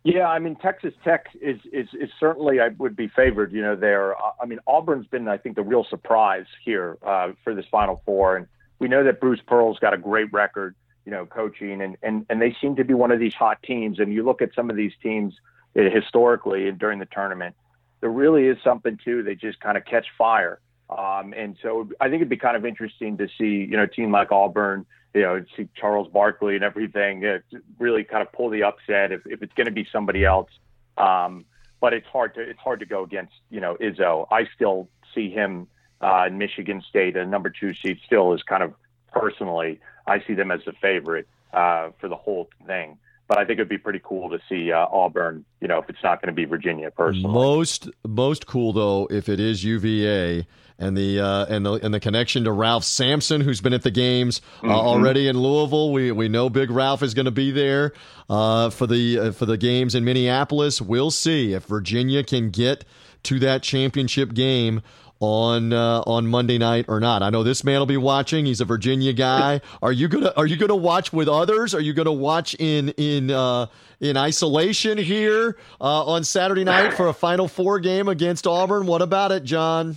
Yeah, I mean Texas Tech is is, is certainly I would be favored. You know, there. I mean Auburn's been I think the real surprise here uh, for this Final Four, and we know that Bruce Pearl's got a great record, you know, coaching, and and and they seem to be one of these hot teams. And you look at some of these teams uh, historically and during the tournament, there really is something too. They just kind of catch fire. Um, and so I think it'd be kind of interesting to see, you know, a team like Auburn, you know, see Charles Barkley and everything, uh, really kind of pull the upset if, if it's going to be somebody else. Um, but it's hard to it's hard to go against, you know, Izzo. I still see him uh, in Michigan State, a number two seed, still is kind of personally, I see them as the favorite uh, for the whole thing but I think it'd be pretty cool to see uh, Auburn. You know, if it's not going to be Virginia, personally. Most most cool though, if it is UVA and the uh, and the and the connection to Ralph Sampson, who's been at the games uh, mm-hmm. already in Louisville. We we know Big Ralph is going to be there uh, for the uh, for the games in Minneapolis. We'll see if Virginia can get to that championship game on uh, on Monday night or not. I know this man will be watching. He's a Virginia guy. Are you gonna Are you gonna watch with others? Are you gonna watch in in uh, in isolation here uh, on Saturday night for a Final Four game against Auburn? What about it, John?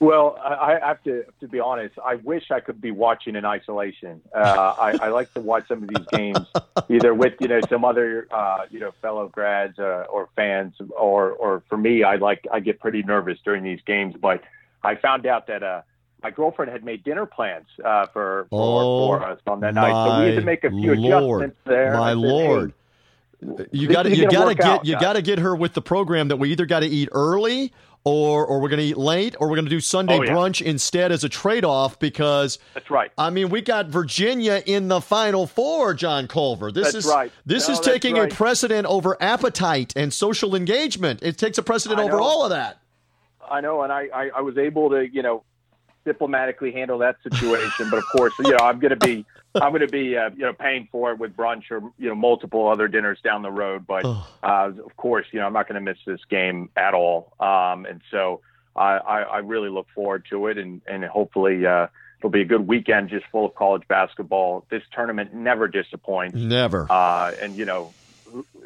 Well, I have to to be honest. I wish I could be watching in isolation. Uh, I, I, like to watch some of these games either with you know some other uh, you know fellow grads uh, or fans, or or for me, I like I get pretty nervous during these games. But I found out that uh, my girlfriend had made dinner plans uh, for for, oh, for us on that night, so we had to make a few Lord, adjustments there. My said, lord. Hey, you got to you got to get out, you got to get her with the program that we either got to eat early or or we're going to eat late, or we're going to do Sunday oh, yeah. brunch instead as a trade off because that's right. I mean, we got Virginia in the Final Four, John Culver. This that's is right. This no, is taking right. a precedent over appetite and social engagement. It takes a precedent over all of that. I know, and I, I, I was able to you know diplomatically handle that situation, but of course, you know, I'm going to be I'm going to be, uh, you know, paying for it with brunch or you know multiple other dinners down the road. But uh, of course, you know, I'm not going to miss this game at all. Um, and so I, I, I really look forward to it, and and hopefully uh, it'll be a good weekend, just full of college basketball. This tournament never disappoints. Never. Uh, and you know,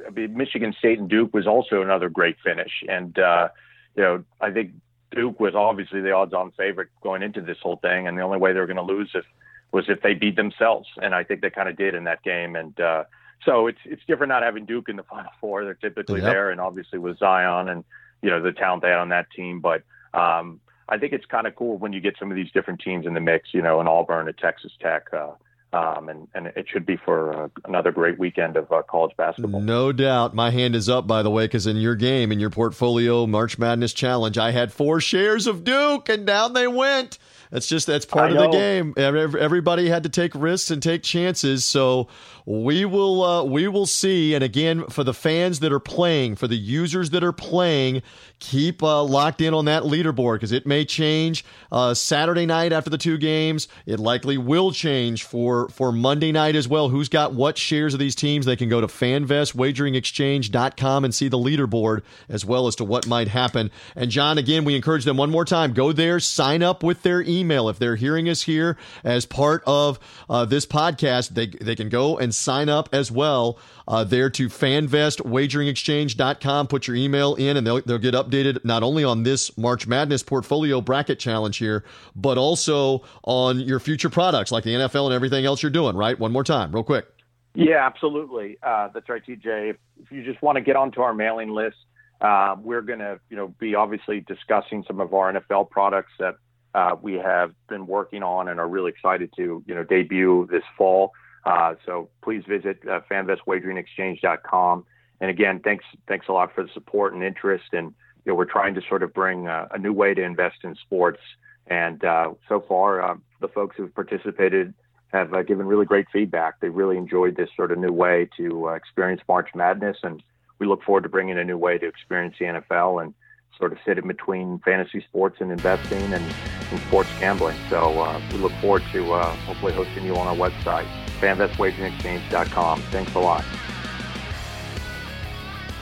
I mean, Michigan State and Duke was also another great finish, and uh, you know, I think Duke was obviously the odds-on favorite going into this whole thing, and the only way they were going to lose if was if they beat themselves, and I think they kind of did in that game. And uh, so it's it's different not having Duke in the Final Four. They're typically yep. there, and obviously with Zion and you know the talent they had on that team. But um, I think it's kind of cool when you get some of these different teams in the mix. You know, an Auburn, a Texas Tech. Uh, Um, and, and it should be for uh, another great weekend of uh, college basketball. No doubt. My hand is up, by the way, because in your game, in your portfolio March Madness Challenge, I had four shares of Duke, and down they went. That's just that's part I of the game. Everybody had to take risks and take chances. So we will uh, we will see. And again, for the fans that are playing, for the users that are playing, keep uh, locked in on that leaderboard because it may change uh, Saturday night after the two games. It likely will change for for Monday night as well. Who's got what shares of these teams? They can go to FanVestWageringExchange.com and see the leaderboard as well as to what might happen. And John, again, we encourage them one more time: go there, sign up with their email if they're hearing us here as part of uh, this podcast. They they can go and sign up as well uh, there to FanVestWageringExchange.com. Put your email in, and they'll they'll get updated not only on this March Madness portfolio bracket challenge here, but also on your future products like the NFL and everything else you're doing. Right? One more time, real quick. Yeah, absolutely. Uh, that's right, TJ. If, if you just want to get onto our mailing list, uh, we're going to, you know, be obviously discussing some of our NFL products that uh, we have been working on and are really excited to, you know, debut this fall. Uh, so please visit uh, fanvestwageringexchange.com. And again, thanks thanks a lot for the support and interest. And you know, we're trying to sort of bring uh, a new way to invest in sports. And uh, so far, uh, the folks who've participated have given really great feedback. They really enjoyed this sort of new way to experience March Madness, and we look forward to bringing a new way to experience the NFL and sort of sit in between fantasy sports and investing and, and sports gambling. So uh, we look forward to uh, hopefully hosting you on our website, fanvestwageringexchange.com. Thanks a lot.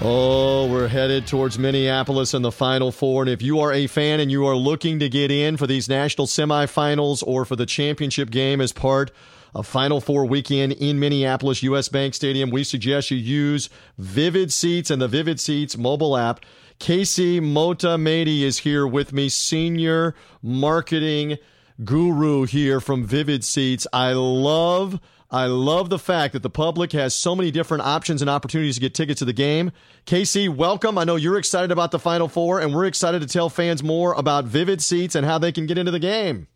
Oh, we're headed towards Minneapolis in the Final Four. And if you are a fan and you are looking to get in for these national semifinals or for the championship game as part of Final Four weekend in Minneapolis, U.S. Bank Stadium, we suggest you use Vivid Seats and the Vivid Seats mobile app. Casey Motamedi is here with me, senior marketing guru here from Vivid Seats. I love I love the fact that the public has so many different options and opportunities to get tickets to the game. Casey, welcome. I know you're excited about the Final Four, and we're excited to tell fans more about Vivid Seats and how they can get into the game.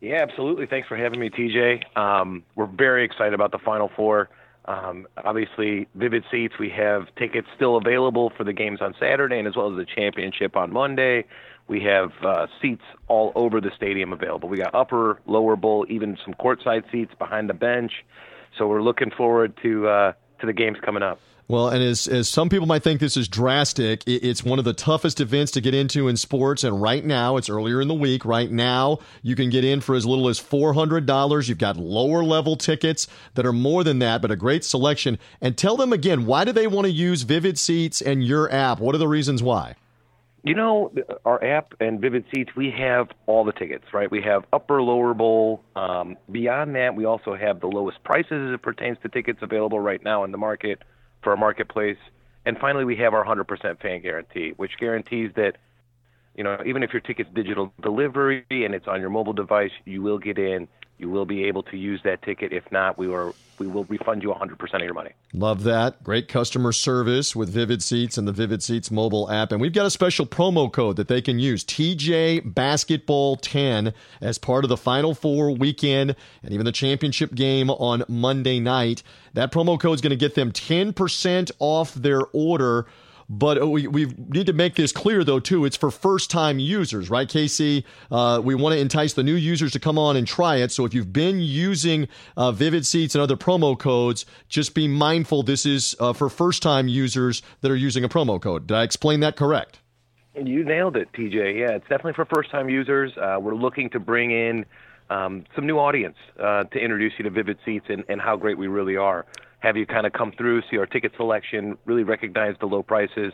Yeah, absolutely. Thanks for having me, TJ. Um, we're very excited about the Final Four. Um, obviously, Vivid Seats, we have tickets still available for the games on Saturday and as well as the championship on Monday. We have uh, seats all over the stadium available. We got upper, lower bowl, even some courtside seats behind the bench. So we're looking forward to uh, to the games coming up. Well, and as, as some people might think this is drastic, it, it's one of the toughest events to get into in sports. And right now, it's earlier in the week. Right now, you can get in for as little as $400. You've got lower level tickets that are more than that, but a great selection. And tell them again, why do they want to use Vivid Seats and your app? What are the reasons why? You know, our app and Vivid Seats, we have all the tickets, right? We have upper, lower bowl. Um, beyond that, we also have the lowest prices as it pertains to tickets available right now in the market for our marketplace. And finally, we have our 100% fan guarantee, which guarantees that, you know, even if your ticket's digital delivery and it's on your mobile device, you will get in. You will be able to use that ticket. If not, we are we will refund you 100% of your money. Love that. Great customer service with Vivid Seats and the Vivid Seats mobile app. And we've got a special promo code that they can use TJ Basketball 10 as part of the Final Four weekend and even the championship game on Monday night. That promo code is going to get them 10% off their order. But we, we need to make this clear, though, too. It's for first time users, right, Casey? Uh, we want to entice the new users to come on and try it. So if you've been using uh, Vivid Seats and other promo codes, just be mindful this is uh, for first time users that are using a promo code. Did I explain that correct? You nailed it, TJ. Yeah, it's definitely for first time users. Uh, we're looking to bring in um, some new audience uh, to introduce you to Vivid Seats and, and how great we really are have you kind of come through, see our ticket selection, really recognize the low prices,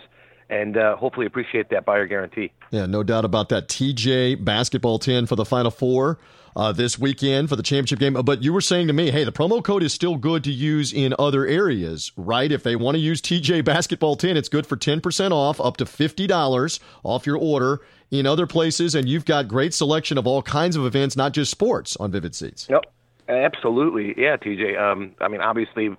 and uh, hopefully appreciate that buyer guarantee. Yeah, no doubt about that. TJ basketball 10 for the Final Four. Uh, this weekend for the championship game. But you were saying to me, hey, the promo code is still good to use in other areas, right? If they want to use TJ Basketball 10, it's good for 10% off, up to $50 off your order in other places. And you've got great selection of all kinds of events, not just sports, on Vivid Seats. Yep, absolutely. Yeah, TJ. Um, I mean, obviously,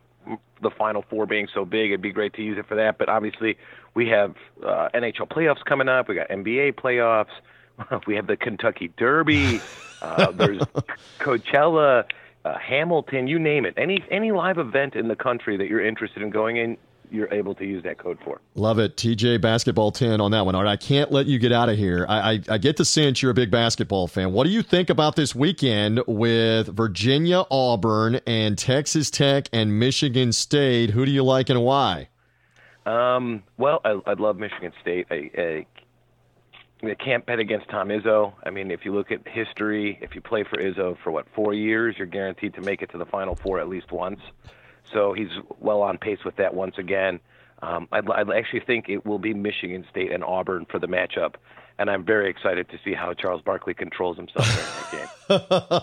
the Final Four being so big, it'd be great to use it for that. But obviously, we have uh, NHL playoffs coming up. We got NBA playoffs. We have the Kentucky Derby. Uh, there's Coachella. uh, Hamilton, you name it. Any any live event in the country that you're interested in going in, you're able to use that code for. Love it. TJ Basketball 10 on that one. All right, I can't let you get out of here. I, I, I, get the sense you're a big basketball fan. What do you think about this weekend with Virginia, Auburn, and Texas Tech and Michigan State? Who do you like and why? Um, well, I, I love Michigan State. I, I, I can't bet against Tom Izzo. I mean, if you look at history, if you play for Izzo for what four years, you're guaranteed to make it to the Final Four at least once. So he's well on pace with that once again. Um, I'd actually think it will be Michigan State and Auburn for the matchup, and I'm very excited to see how Charles Barkley controls himself during that game.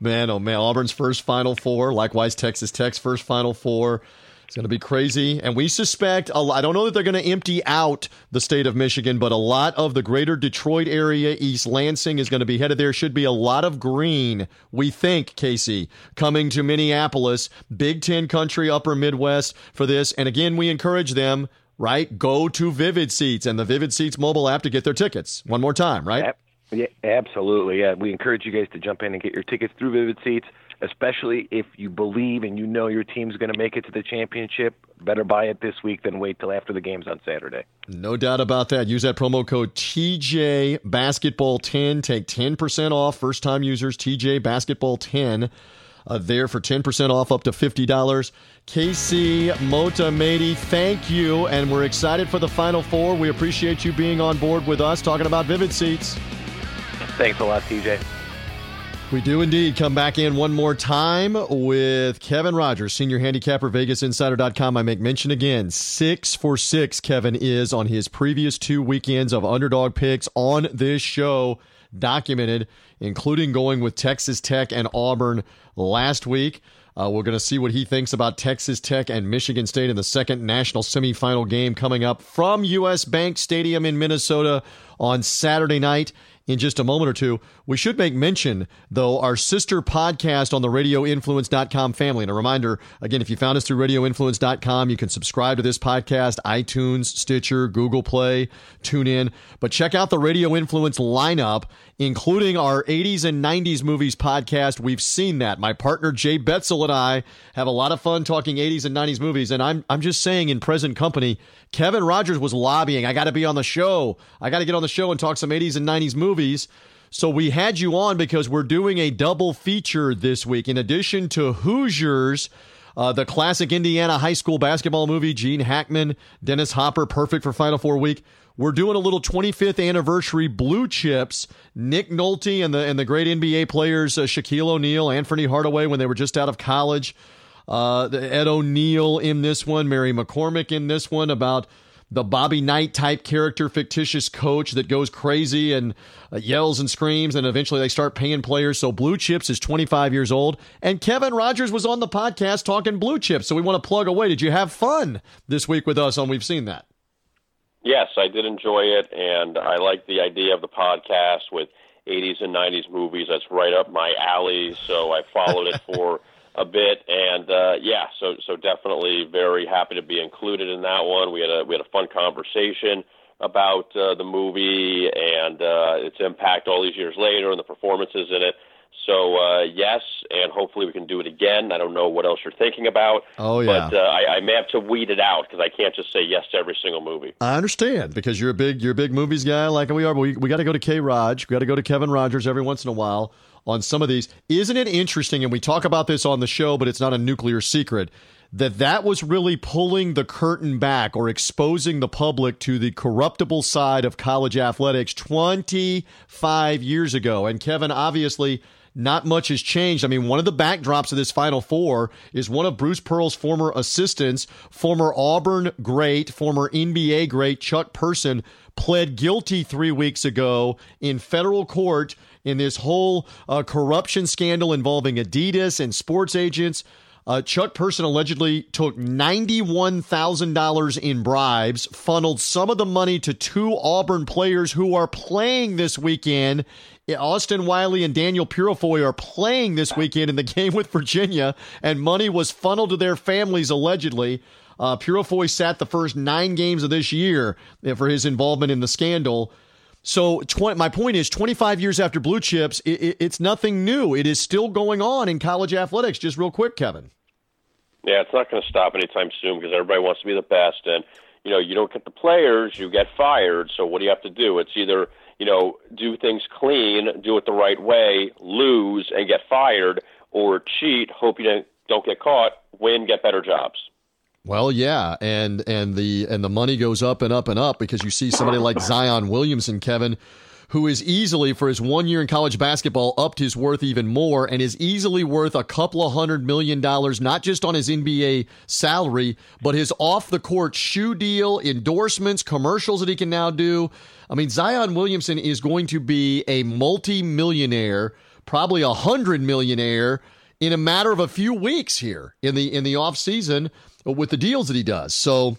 man, oh man, Auburn's first Final Four, likewise Texas Tech's first Final Four. It's going to be crazy. And we suspect, I don't know that they're going to empty out the state of Michigan, but a lot of the greater Detroit area, East Lansing is going to be headed there. Should be a lot of green, we think, Casey, coming to Minneapolis, Big Ten country, upper Midwest for this. And again, we encourage them, right? Go to Vivid Seats and the Vivid Seats mobile app to get their tickets. One more time, right? Yeah, absolutely. Yeah, we encourage you guys to jump in and get your tickets through Vivid Seats especially if you believe and you know your team's going to make it to the championship. Better buy it this week than wait till after the games on Saturday. No doubt about that. Use that promo code TJ Basketball 10. Take 10% off. First time users, TJ Basketball 10. Uh, there for 10% off up to $50. Casey Motamedi, thank you. And we're excited for the Final Four. We appreciate you being on board with us talking about Vivid Seats. Thanks a lot, TJ. We do indeed come back in one more time with Kevin Rogers, senior handicapper, VegasInsider.com. I make mention again, six for six, Kevin is on his previous two weekends of underdog picks on this show, documented, including going with Texas Tech and Auburn last week. Uh, we're going to see what he thinks about Texas Tech and Michigan State in the second national semifinal game coming up from U.S. Bank Stadium in Minnesota on Saturday night in just a moment or two. We should make mention, though, our sister podcast on the radioinfluence.com family. And a reminder, again, if you found us through radioinfluence.com, you can subscribe to this podcast, iTunes, Stitcher, Google Play, tune in. But check out the Radio Influence lineup, including our 80s and 90s movies podcast. We've seen that. My partner Jay Betzel and I have a lot of fun talking 80s and 90s movies. And I'm, I'm just saying, in present company, Kevin Rogers was lobbying. I got to be on the show. I got to get on the show and talk some 80s and 90s movies. So we had you on because we're doing a double feature this week. In addition to Hoosiers, uh, the classic Indiana high school basketball movie, Gene Hackman, Dennis Hopper, perfect for Final Four week. We're doing a little 25th anniversary blue chips. Nick Nolte and the and the great NBA players uh, Shaquille O'Neal, Anthony Hardaway when they were just out of college. Uh, Ed O'Neill in this one, Mary McCormick in this one about the Bobby Knight type character, fictitious coach that goes crazy and uh, yells and screams, and eventually they start paying players. So Blue Chips is 25 years old, and Kevin Rogers was on the podcast talking Blue Chips. So we want to plug away. Did you have fun this week with us on We've Seen That? Yes, I did enjoy it, and I like the idea of the podcast with 80s and 90s movies. That's right up my alley. So I followed it for a bit, and uh, yeah, so so definitely very happy to be included in that one. We had a we had a fun conversation about uh, the movie and uh, its impact all these years later and the performances in it. So uh, yes, and hopefully we can do it again. I don't know what else you're thinking about. Oh yeah, but uh, I, I may have to weed it out because I can't just say yes to every single movie. I understand because you're a big you're a big movies guy like we are. But we we got to go to K. Raj. We got to go to Kevin Rogers every once in a while on some of these. Isn't it interesting? And we talk about this on the show, but it's not a nuclear secret that that was really pulling the curtain back or exposing the public to the corruptible side of college athletics 25 years ago. And Kevin, obviously, not much has changed. I mean, one of the backdrops of this Final Four is one of Bruce Pearl's former assistants, former Auburn great, former NBA great Chuck Person, pled guilty three weeks ago in federal court in this whole uh, corruption scandal involving Adidas and sports agents. Uh, Chuck Person allegedly took $91,000 in bribes, funneled some of the money to two Auburn players who are playing this weekend. Austin Wiley and Danjel Purifoy are playing this weekend in the game with Virginia, and money was funneled to their families allegedly. Uh, Purifoy sat the first nine games of this year for his involvement in the scandal. So, tw- my point is 25 years after Blue Chips, it, it, it's nothing new. It is still going on in college athletics. Just real quick, Kevin. Yeah, it's not going to stop anytime soon because everybody wants to be the best. And, you know, you don't get the players, you get fired. So, what do you have to do? It's either, you know, do things clean, do it the right way, lose, and get fired, or cheat, hope you don't, don't get caught, win, get better jobs. Well, yeah, and and the and the money goes up and up and up because you see somebody like Zion Williamson, Kevin, who is easily for his one year in college basketball upped his worth even more and is easily worth a couple of hundred million dollars, not just on his NBA salary, but his off the court shoe deal, endorsements, commercials that he can now do. I mean, Zion Williamson is going to be a multi millionaire, probably a hundred millionaire in a matter of a few weeks here in the in the off season with the deals that he does. So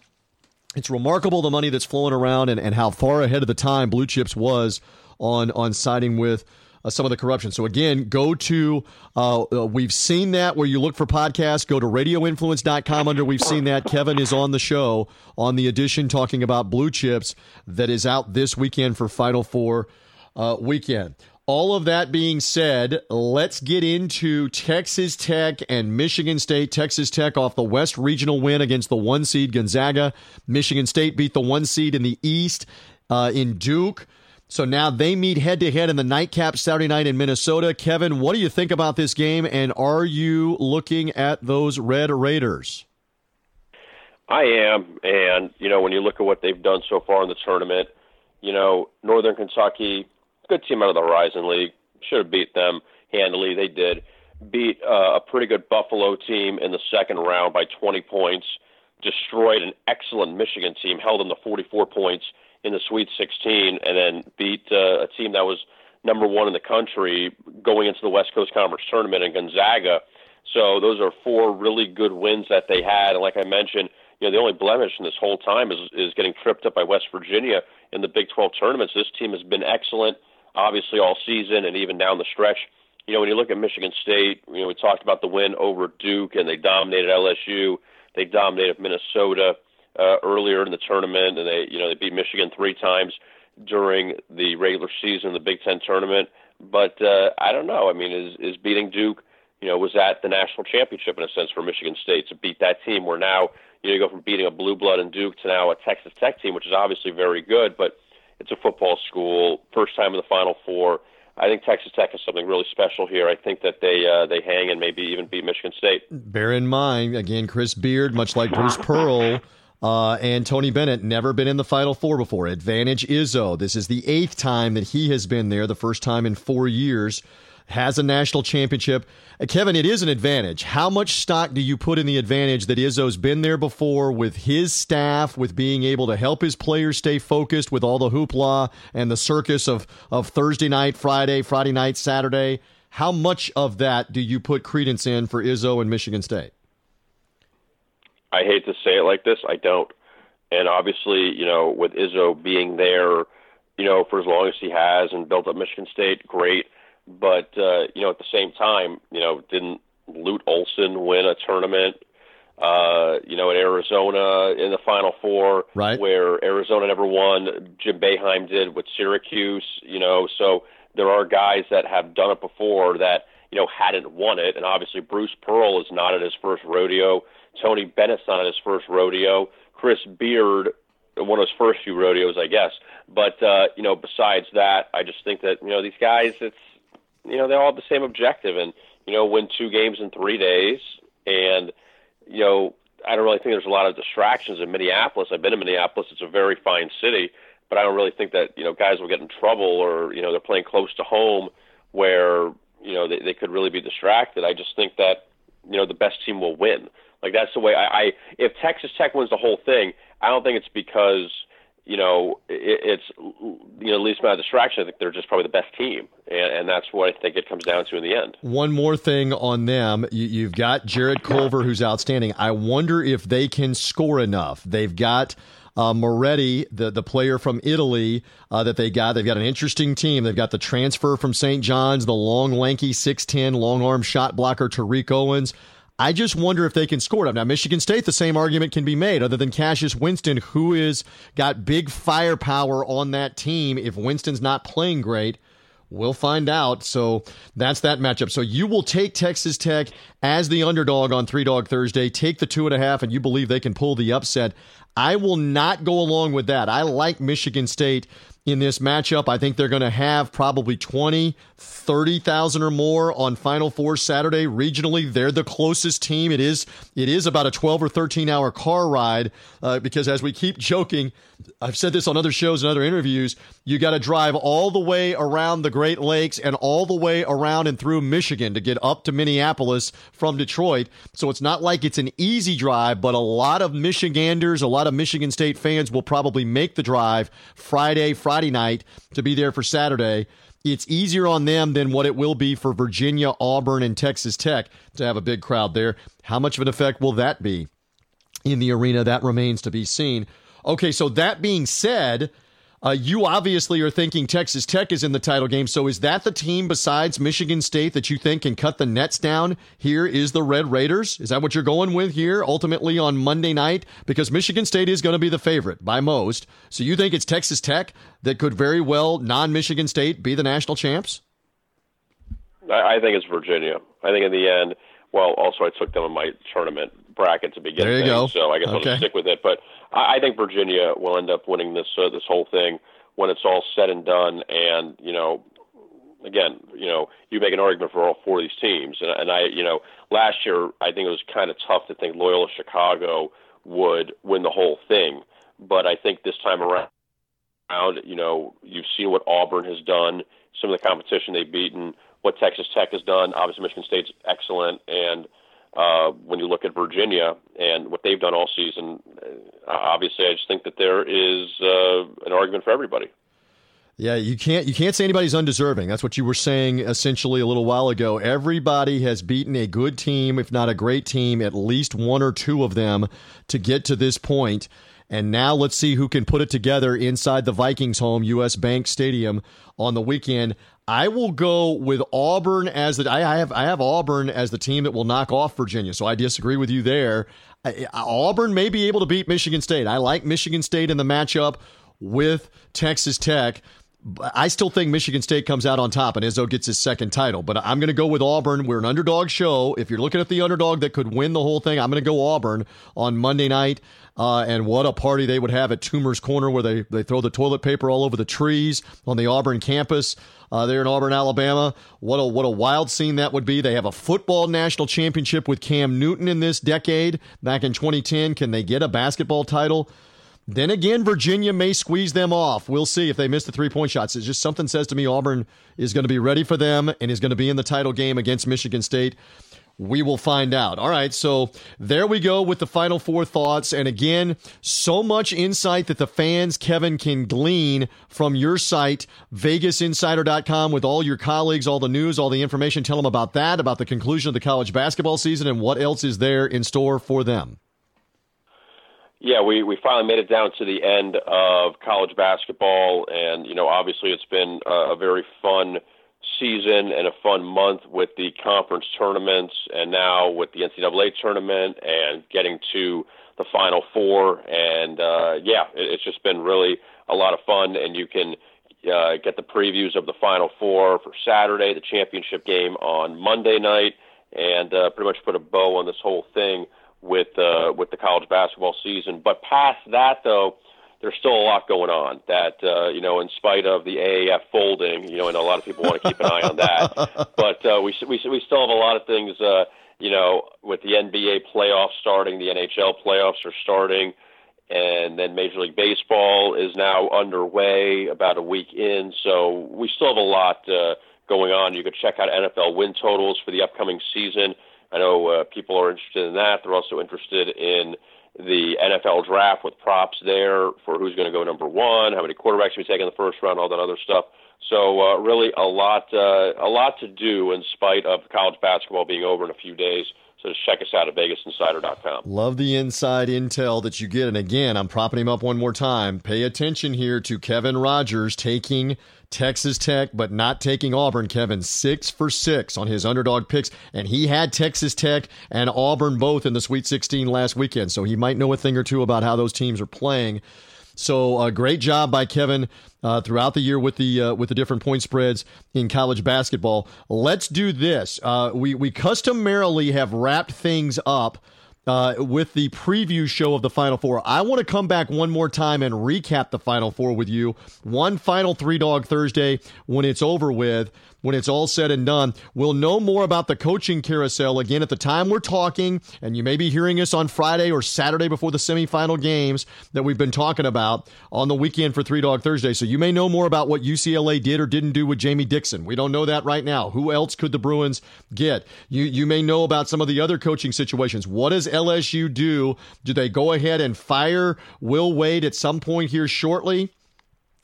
it's remarkable the money that's flowing around and, and how far ahead of the time Blue Chips was on on siding with uh, some of the corruption. So again, go to uh, uh, we've seen that where you look for podcasts. Go to radioinfluence.com under we've seen that. Kevin is on the show on the edition talking about Blue Chips that is out this weekend for Final Four uh, weekend. All of that being said, let's get into Texas Tech and Michigan State. Texas Tech off the West Regional win against the one seed Gonzaga. Michigan State beat the one seed in the East uh, in Duke. So now they meet head to head in the nightcap Saturday night in Minnesota. Kevin, what do you think about this game? And are you looking at those Red Raiders? I am. And, you know, when you look at what they've done so far in the tournament, you know, Northern Kentucky good team out of the Horizon League. Should have beat them handily. They did. Beat uh, a pretty good Buffalo team in the second round by 20 points. Destroyed an excellent Michigan team, held them to 44 points in the Sweet 16, and then beat uh, a team that was number one in the country going into the West Coast Conference tournament in Gonzaga. So those are four really good wins that they had. And like I mentioned, you know, the only blemish in this whole time is is getting tripped up by West Virginia in the Big 12 tournaments. This team has been excellent obviously all season and even down the stretch. You know, when you look at Michigan State, you know, we talked about the win over Duke and they dominated LSU. They dominated Minnesota uh, earlier in the tournament, and they, you know, they beat Michigan three times during the regular season, the Big Ten tournament. But uh, I don't know. I mean, is is beating Duke? You know, was that the national championship in a sense for Michigan State to beat that team? Where now you know you go from beating a blue blood and Duke to now a Texas Tech team, which is obviously very good, but it's a football school, first time in the Final Four. I think Texas Tech is something really special here. I think that they uh, they hang and maybe even beat Michigan State. Bear in mind, again, Chris Beard, much like Bruce Pearl uh, and Tony Bennett, never been in the Final Four before. Advantage Izzo. This is the eighth time that he has been there. The first time in four years has a national championship. Uh, Kevin, it is an advantage. How much stock do you put in the advantage that Izzo's been there before with his staff, with being able to help his players stay focused with all the hoopla and the circus of, of Thursday night, Friday, Friday night, Saturday? How much of that do you put credence in for Izzo and Michigan State? I hate to say it like this, I don't. And obviously, you know, with Izzo being there, you know, for as long as he has and built up Michigan State, great but uh, you know, at the same time, you know, didn't Lute Olson win a tournament? Uh, you know, in Arizona in the Final Four, right. where Arizona never won. Jim Boeheim did with Syracuse. You know, so there are guys that have done it before that you know hadn't won it, and obviously Bruce Pearl is not at his first rodeo. Tony Bennett's not at his first rodeo. Chris Beard, one of his first few rodeos, I guess. But uh, you know, besides that, I just think that you know these guys, it's you know, they all have the same objective and, you know, win two games in three days. And, you know, I don't really think there's a lot of distractions in Minneapolis. I've been in Minneapolis. It's a very fine city, but I don't really think that, you know, guys will get in trouble or, you know, they're playing close to home where, you know, they, they could really be distracted. I just think that, you know, the best team will win. Like that's the way I, I if Texas Tech wins the whole thing, I don't think it's because you know, it, it's you know least amount of distraction. I think they're just probably the best team, and, and, that's what I think it comes down to in the end. One more thing on them, you, have got Jarrett Culver, who's outstanding. I wonder if they can score enough. They've got. Uh, Moretti, the, the player from Italy uh, that they got. They've got an interesting team. They've got the transfer from St. John's, the long, lanky, 6'10, long arm shot blocker Tariq Owens. I just wonder if they can score it. Up. Now, Michigan State, the same argument can be made, other than Cassius Winston, who is got big firepower on that team. If Winston's not playing great, we'll find out. So that's that matchup. So you will take Texas Tech as the underdog on Three Dog Thursday. Take the two and a half, and you believe they can pull the upset. I will not go along with that. I like Michigan State in this matchup. I think they're going to have probably 20, 30,000 or more on Final Four Saturday. Regionally, they're the closest team. It is it is about a 12 or 13 hour car ride uh, because as we keep joking, I've said this on other shows and other interviews, you got to drive all the way around the Great Lakes and all the way around and through Michigan to get up to Minneapolis from Detroit. So it's not like it's an easy drive, but a lot of Michiganders, a lot of Michigan State fans will probably make the drive Friday, Friday night to be there for Saturday it's easier on them than what it will be for Virginia, Auburn, and Texas Tech to have a big crowd there. How much of an effect will that be in the arena? That remains to be seen. Okay, so that being said, uh, you obviously are thinking Texas Tech is in the title game. So is that the team besides Michigan State that you think can cut the nets down? Here is the Red Raiders. Is that what you're going with here ultimately on Monday night? Because Michigan State is going to be the favorite by most. So you think it's Texas Tech that could very well, non Michigan State, be the national champs? I think it's Virginia. I think in the end, well, also I took them in my tournament bracket to begin. There you things, go. So I guess okay. I'll stick with it. But I, I think Virginia will end up winning this uh, this whole thing when it's all said and done. And you know, again, you know, you make an argument for all four of these teams. And, and I, you know, last year I think it was kind of tough to think Loyola Chicago would win the whole thing. But I think this time around, you know, you've seen what Auburn has done, some of the competition they've beaten, what Texas Tech has done. Obviously, Michigan State's excellent, and uh, when you look at Virginia and what they've done all season, uh, obviously, I just think that there is uh, an argument for everybody. Yeah, you can't you can't say anybody's undeserving. That's what you were saying essentially a little while ago. Everybody has beaten a good team, if not a great team, at least one or two of them to get to this point. And now let's see who can put it together inside the Vikings home, US Bank Stadium on the weekend. I will go with Auburn as the I have I have Auburn as the team that will knock off Virginia. So I disagree with you there. I, Auburn may be able to beat Michigan State. I like Michigan State in the matchup with Texas Tech. I still think Michigan State comes out on top and Izzo gets his second title. But I'm going to go with Auburn. We're an underdog show. If you're looking at the underdog that could win the whole thing, I'm going to go Auburn on Monday night. Uh, and what a party they would have at Toomer's Corner where they, they throw the toilet paper all over the trees on the Auburn campus uh, there in Auburn, Alabama. What a, what a wild scene that would be. They have a football national championship with Cam Newton in this decade back in 2010. Can they get a basketball title? Then again, Virginia may squeeze them off. We'll see if they miss the three point shots. It's just something says to me Auburn is going to be ready for them and is going to be in the title game against Michigan State. We will find out. All right, so there we go with the final four thoughts. And again, so much insight that the fans, Kevin, can glean from your site, vegasinsider.com, with all your colleagues, all the news, all the information. Tell them about that, about the conclusion of the college basketball season, and what else is there in store for them. Yeah, we, we finally made it down to the end of college basketball, and you know, obviously, it's been a, a very fun season and a fun month with the conference tournaments, and now with the NCAA tournament, and getting to the Final Four, and uh, yeah, it, it's just been really a lot of fun, and you can. Uh, get the previews of the Final Four for Saturday, the championship game on Monday night, and uh, pretty much put a bow on this whole thing with uh, with the college basketball season. But past that, though, there's still a lot going on. That uh, you know, in spite of the AAF folding, you know, and a lot of people want to keep an eye on that. But uh, we we we still have a lot of things. Uh, you know, with the NBA playoffs starting, the NHL playoffs are starting, and then Major League Baseball is now underway, about a week in. So we still have a lot uh, going on. You could check out NFL win totals for the upcoming season. I know uh, people are interested in that. They're also interested in the NFL draft with props there for who's going to go number one, how many quarterbacks we take in the first round, all that other stuff. So uh, really a lot, uh, a lot to do in spite of college basketball being over in a few days. So just check us out at VegasInsider.com. Love the inside intel that you get. And again, I'm propping him up one more time. Pay attention here to Kevin Rogers taking Texas Tech, but not taking Auburn. Kevin, six for six on his underdog picks. And he had Texas Tech and Auburn both in the Sweet 16 last weekend. So he might know a thing or two about how those teams are playing. So uh, great job by Kevin uh, throughout the year with the uh, with the different point spreads in college basketball. Let's do this. Uh, we we customarily have wrapped things up. Uh, with the preview show of the Final Four. I want to come back one more time and recap the Final Four with you. One final Three Dog Thursday when it's over with when it's all said and done. We'll know more about the coaching carousel again at the time we're talking, and you may be hearing us on Friday or Saturday before the semifinal games that we've been talking about on the weekend for Three Dog Thursday. So you may know more about what UCLA did or didn't do with Jamie Dixon. We don't know that right now. Who else could the Bruins get? You you may know about some of the other coaching situations. What does LSU do? Do they go ahead and fire Will Wade at some point here shortly?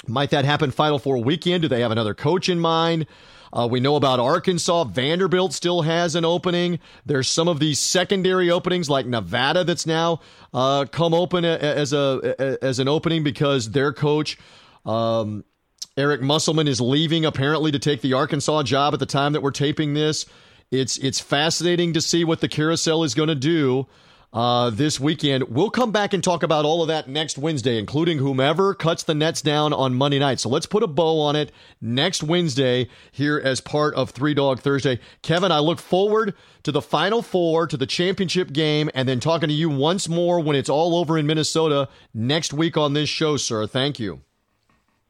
Might that happen Final Four weekend? Do they have another coach in mind? Uh, we know about Arkansas. Vanderbilt still has an opening. There's some of these secondary openings like Nevada that's now uh, come open as a as an opening because their coach. Um, Eric Musselman is leaving apparently to take the Arkansas job at the time that we're taping this. It's it's fascinating to see what the carousel is going to do uh, this weekend. We'll come back and talk about all of that next Wednesday, including whomever cuts the nets down on Monday night. So let's put a bow on it next Wednesday here as part of Three Dog Thursday. Kevin, I look forward to the Final Four, to the championship game, and then talking to you once more when it's all over in Minnesota next week on this show, sir. Thank you.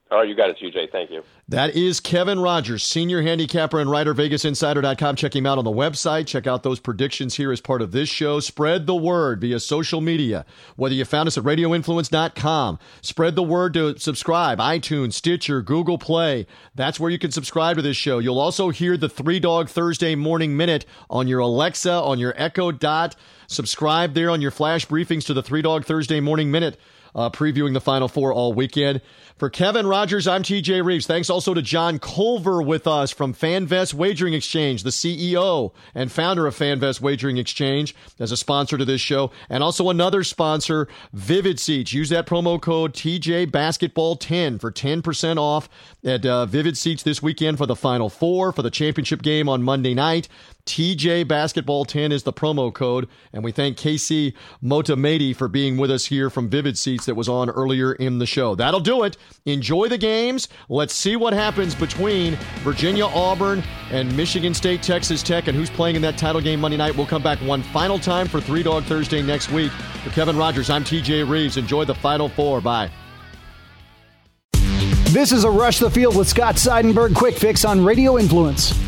All right, you got it, TJ. Thank you. That is Kevin Rogers, senior handicapper and writer, VegasInsider.com. Check him out on the website. Check out those predictions here as part of this show. Spread the word via social media. Whether you found us at RadioInfluence.com, spread the word to subscribe. iTunes, Stitcher, Google Play. That's where you can subscribe to this show. You'll also hear the Three Dog Thursday Morning Minute on your Alexa, on your Echo Dot. Subscribe there on your flash briefings to the Three Dog Thursday Morning Minute uh, previewing the Final Four all weekend. For Kevin Rogers, I'm TJ Reeves. Thanks also to John Culver with us from FanVest Wagering Exchange, the CEO and founder of FanVest Wagering Exchange, as a sponsor to this show. And also another sponsor, Vivid Seats. Use that promo code TJ Basketball 10 for 10% off at uh, Vivid Seats this weekend for the Final Four, for the championship game on Monday night. TJ Basketball 10 is the promo code. And we thank Casey Motamedi for being with us here from Vivid Seats that was on earlier in the show. That'll do it. Enjoy the games. Let's see what happens between Virginia Auburn and Michigan State Texas Tech and who's playing in that title game Monday night. We'll come back one final time for Three Dog Thursday next week. For Kevin Rogers, I'm TJ Reeves. Enjoy the Final Four. Bye. This is a Rush the Field with Scott Seidenberg quick fix on Radio Influence.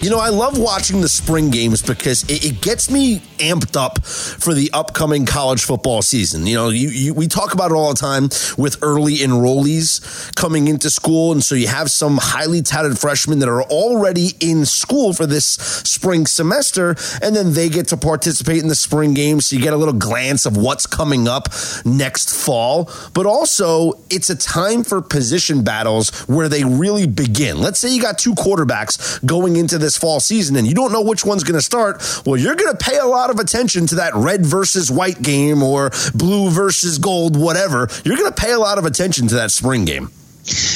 You know, I love watching the spring games because it, it, gets me amped up for the upcoming college football season. You know, you, you, we talk about it all the time with early enrollees coming into school. And so you have some highly touted freshmen that are already in school for this spring semester, and then they get to participate in the spring games. So you get a little glance of what's coming up next fall. But also, it's a time for position battles where they really begin. Let's say you got two quarterbacks going into the this fall season and you don't know which one's going to start, well, you're going to pay a lot of attention to that red versus white game or blue versus gold, whatever. You're going to pay a lot of attention to that spring game.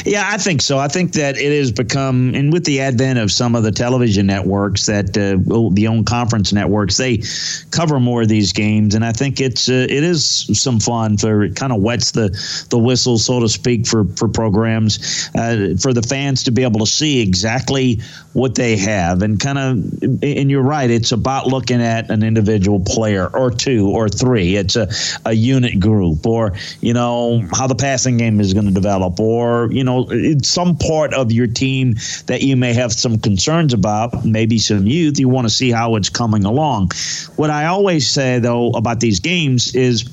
Yeah, I think so. I think that it has become, and with the advent of some of the television networks that uh, the own conference networks, they cover more of these games, and I think it's uh, it is some fun for it kind of wets the the whistle, so to speak, for for programs uh, for the fans to be able to see exactly what they have, and kind of, and you're right, it's about looking at an individual player or two or three. It's a a unit group, or you know how the passing game is going to develop, or you know some part of your team that you may have some concerns about, maybe some youth. You want to see how it's coming along. What I always say though about these games is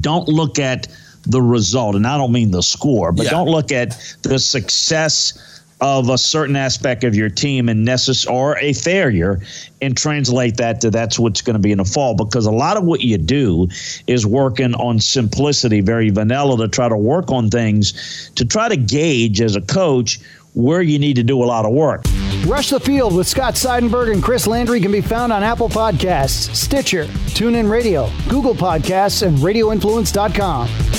don't look at the result, and I don't mean the score, but yeah. don't look at the success of a certain aspect of your team and necess- or a failure and translate that to that's what's going to be in the fall because a lot of what you do is working on simplicity very vanilla to try to work on things to try to gauge as a coach where you need to do a lot of work Rush the Field with Scott Seidenberg and Chris Landry can be found on Apple Podcasts, Stitcher, TuneIn Radio, Google Podcasts, and RadioInfluence.com.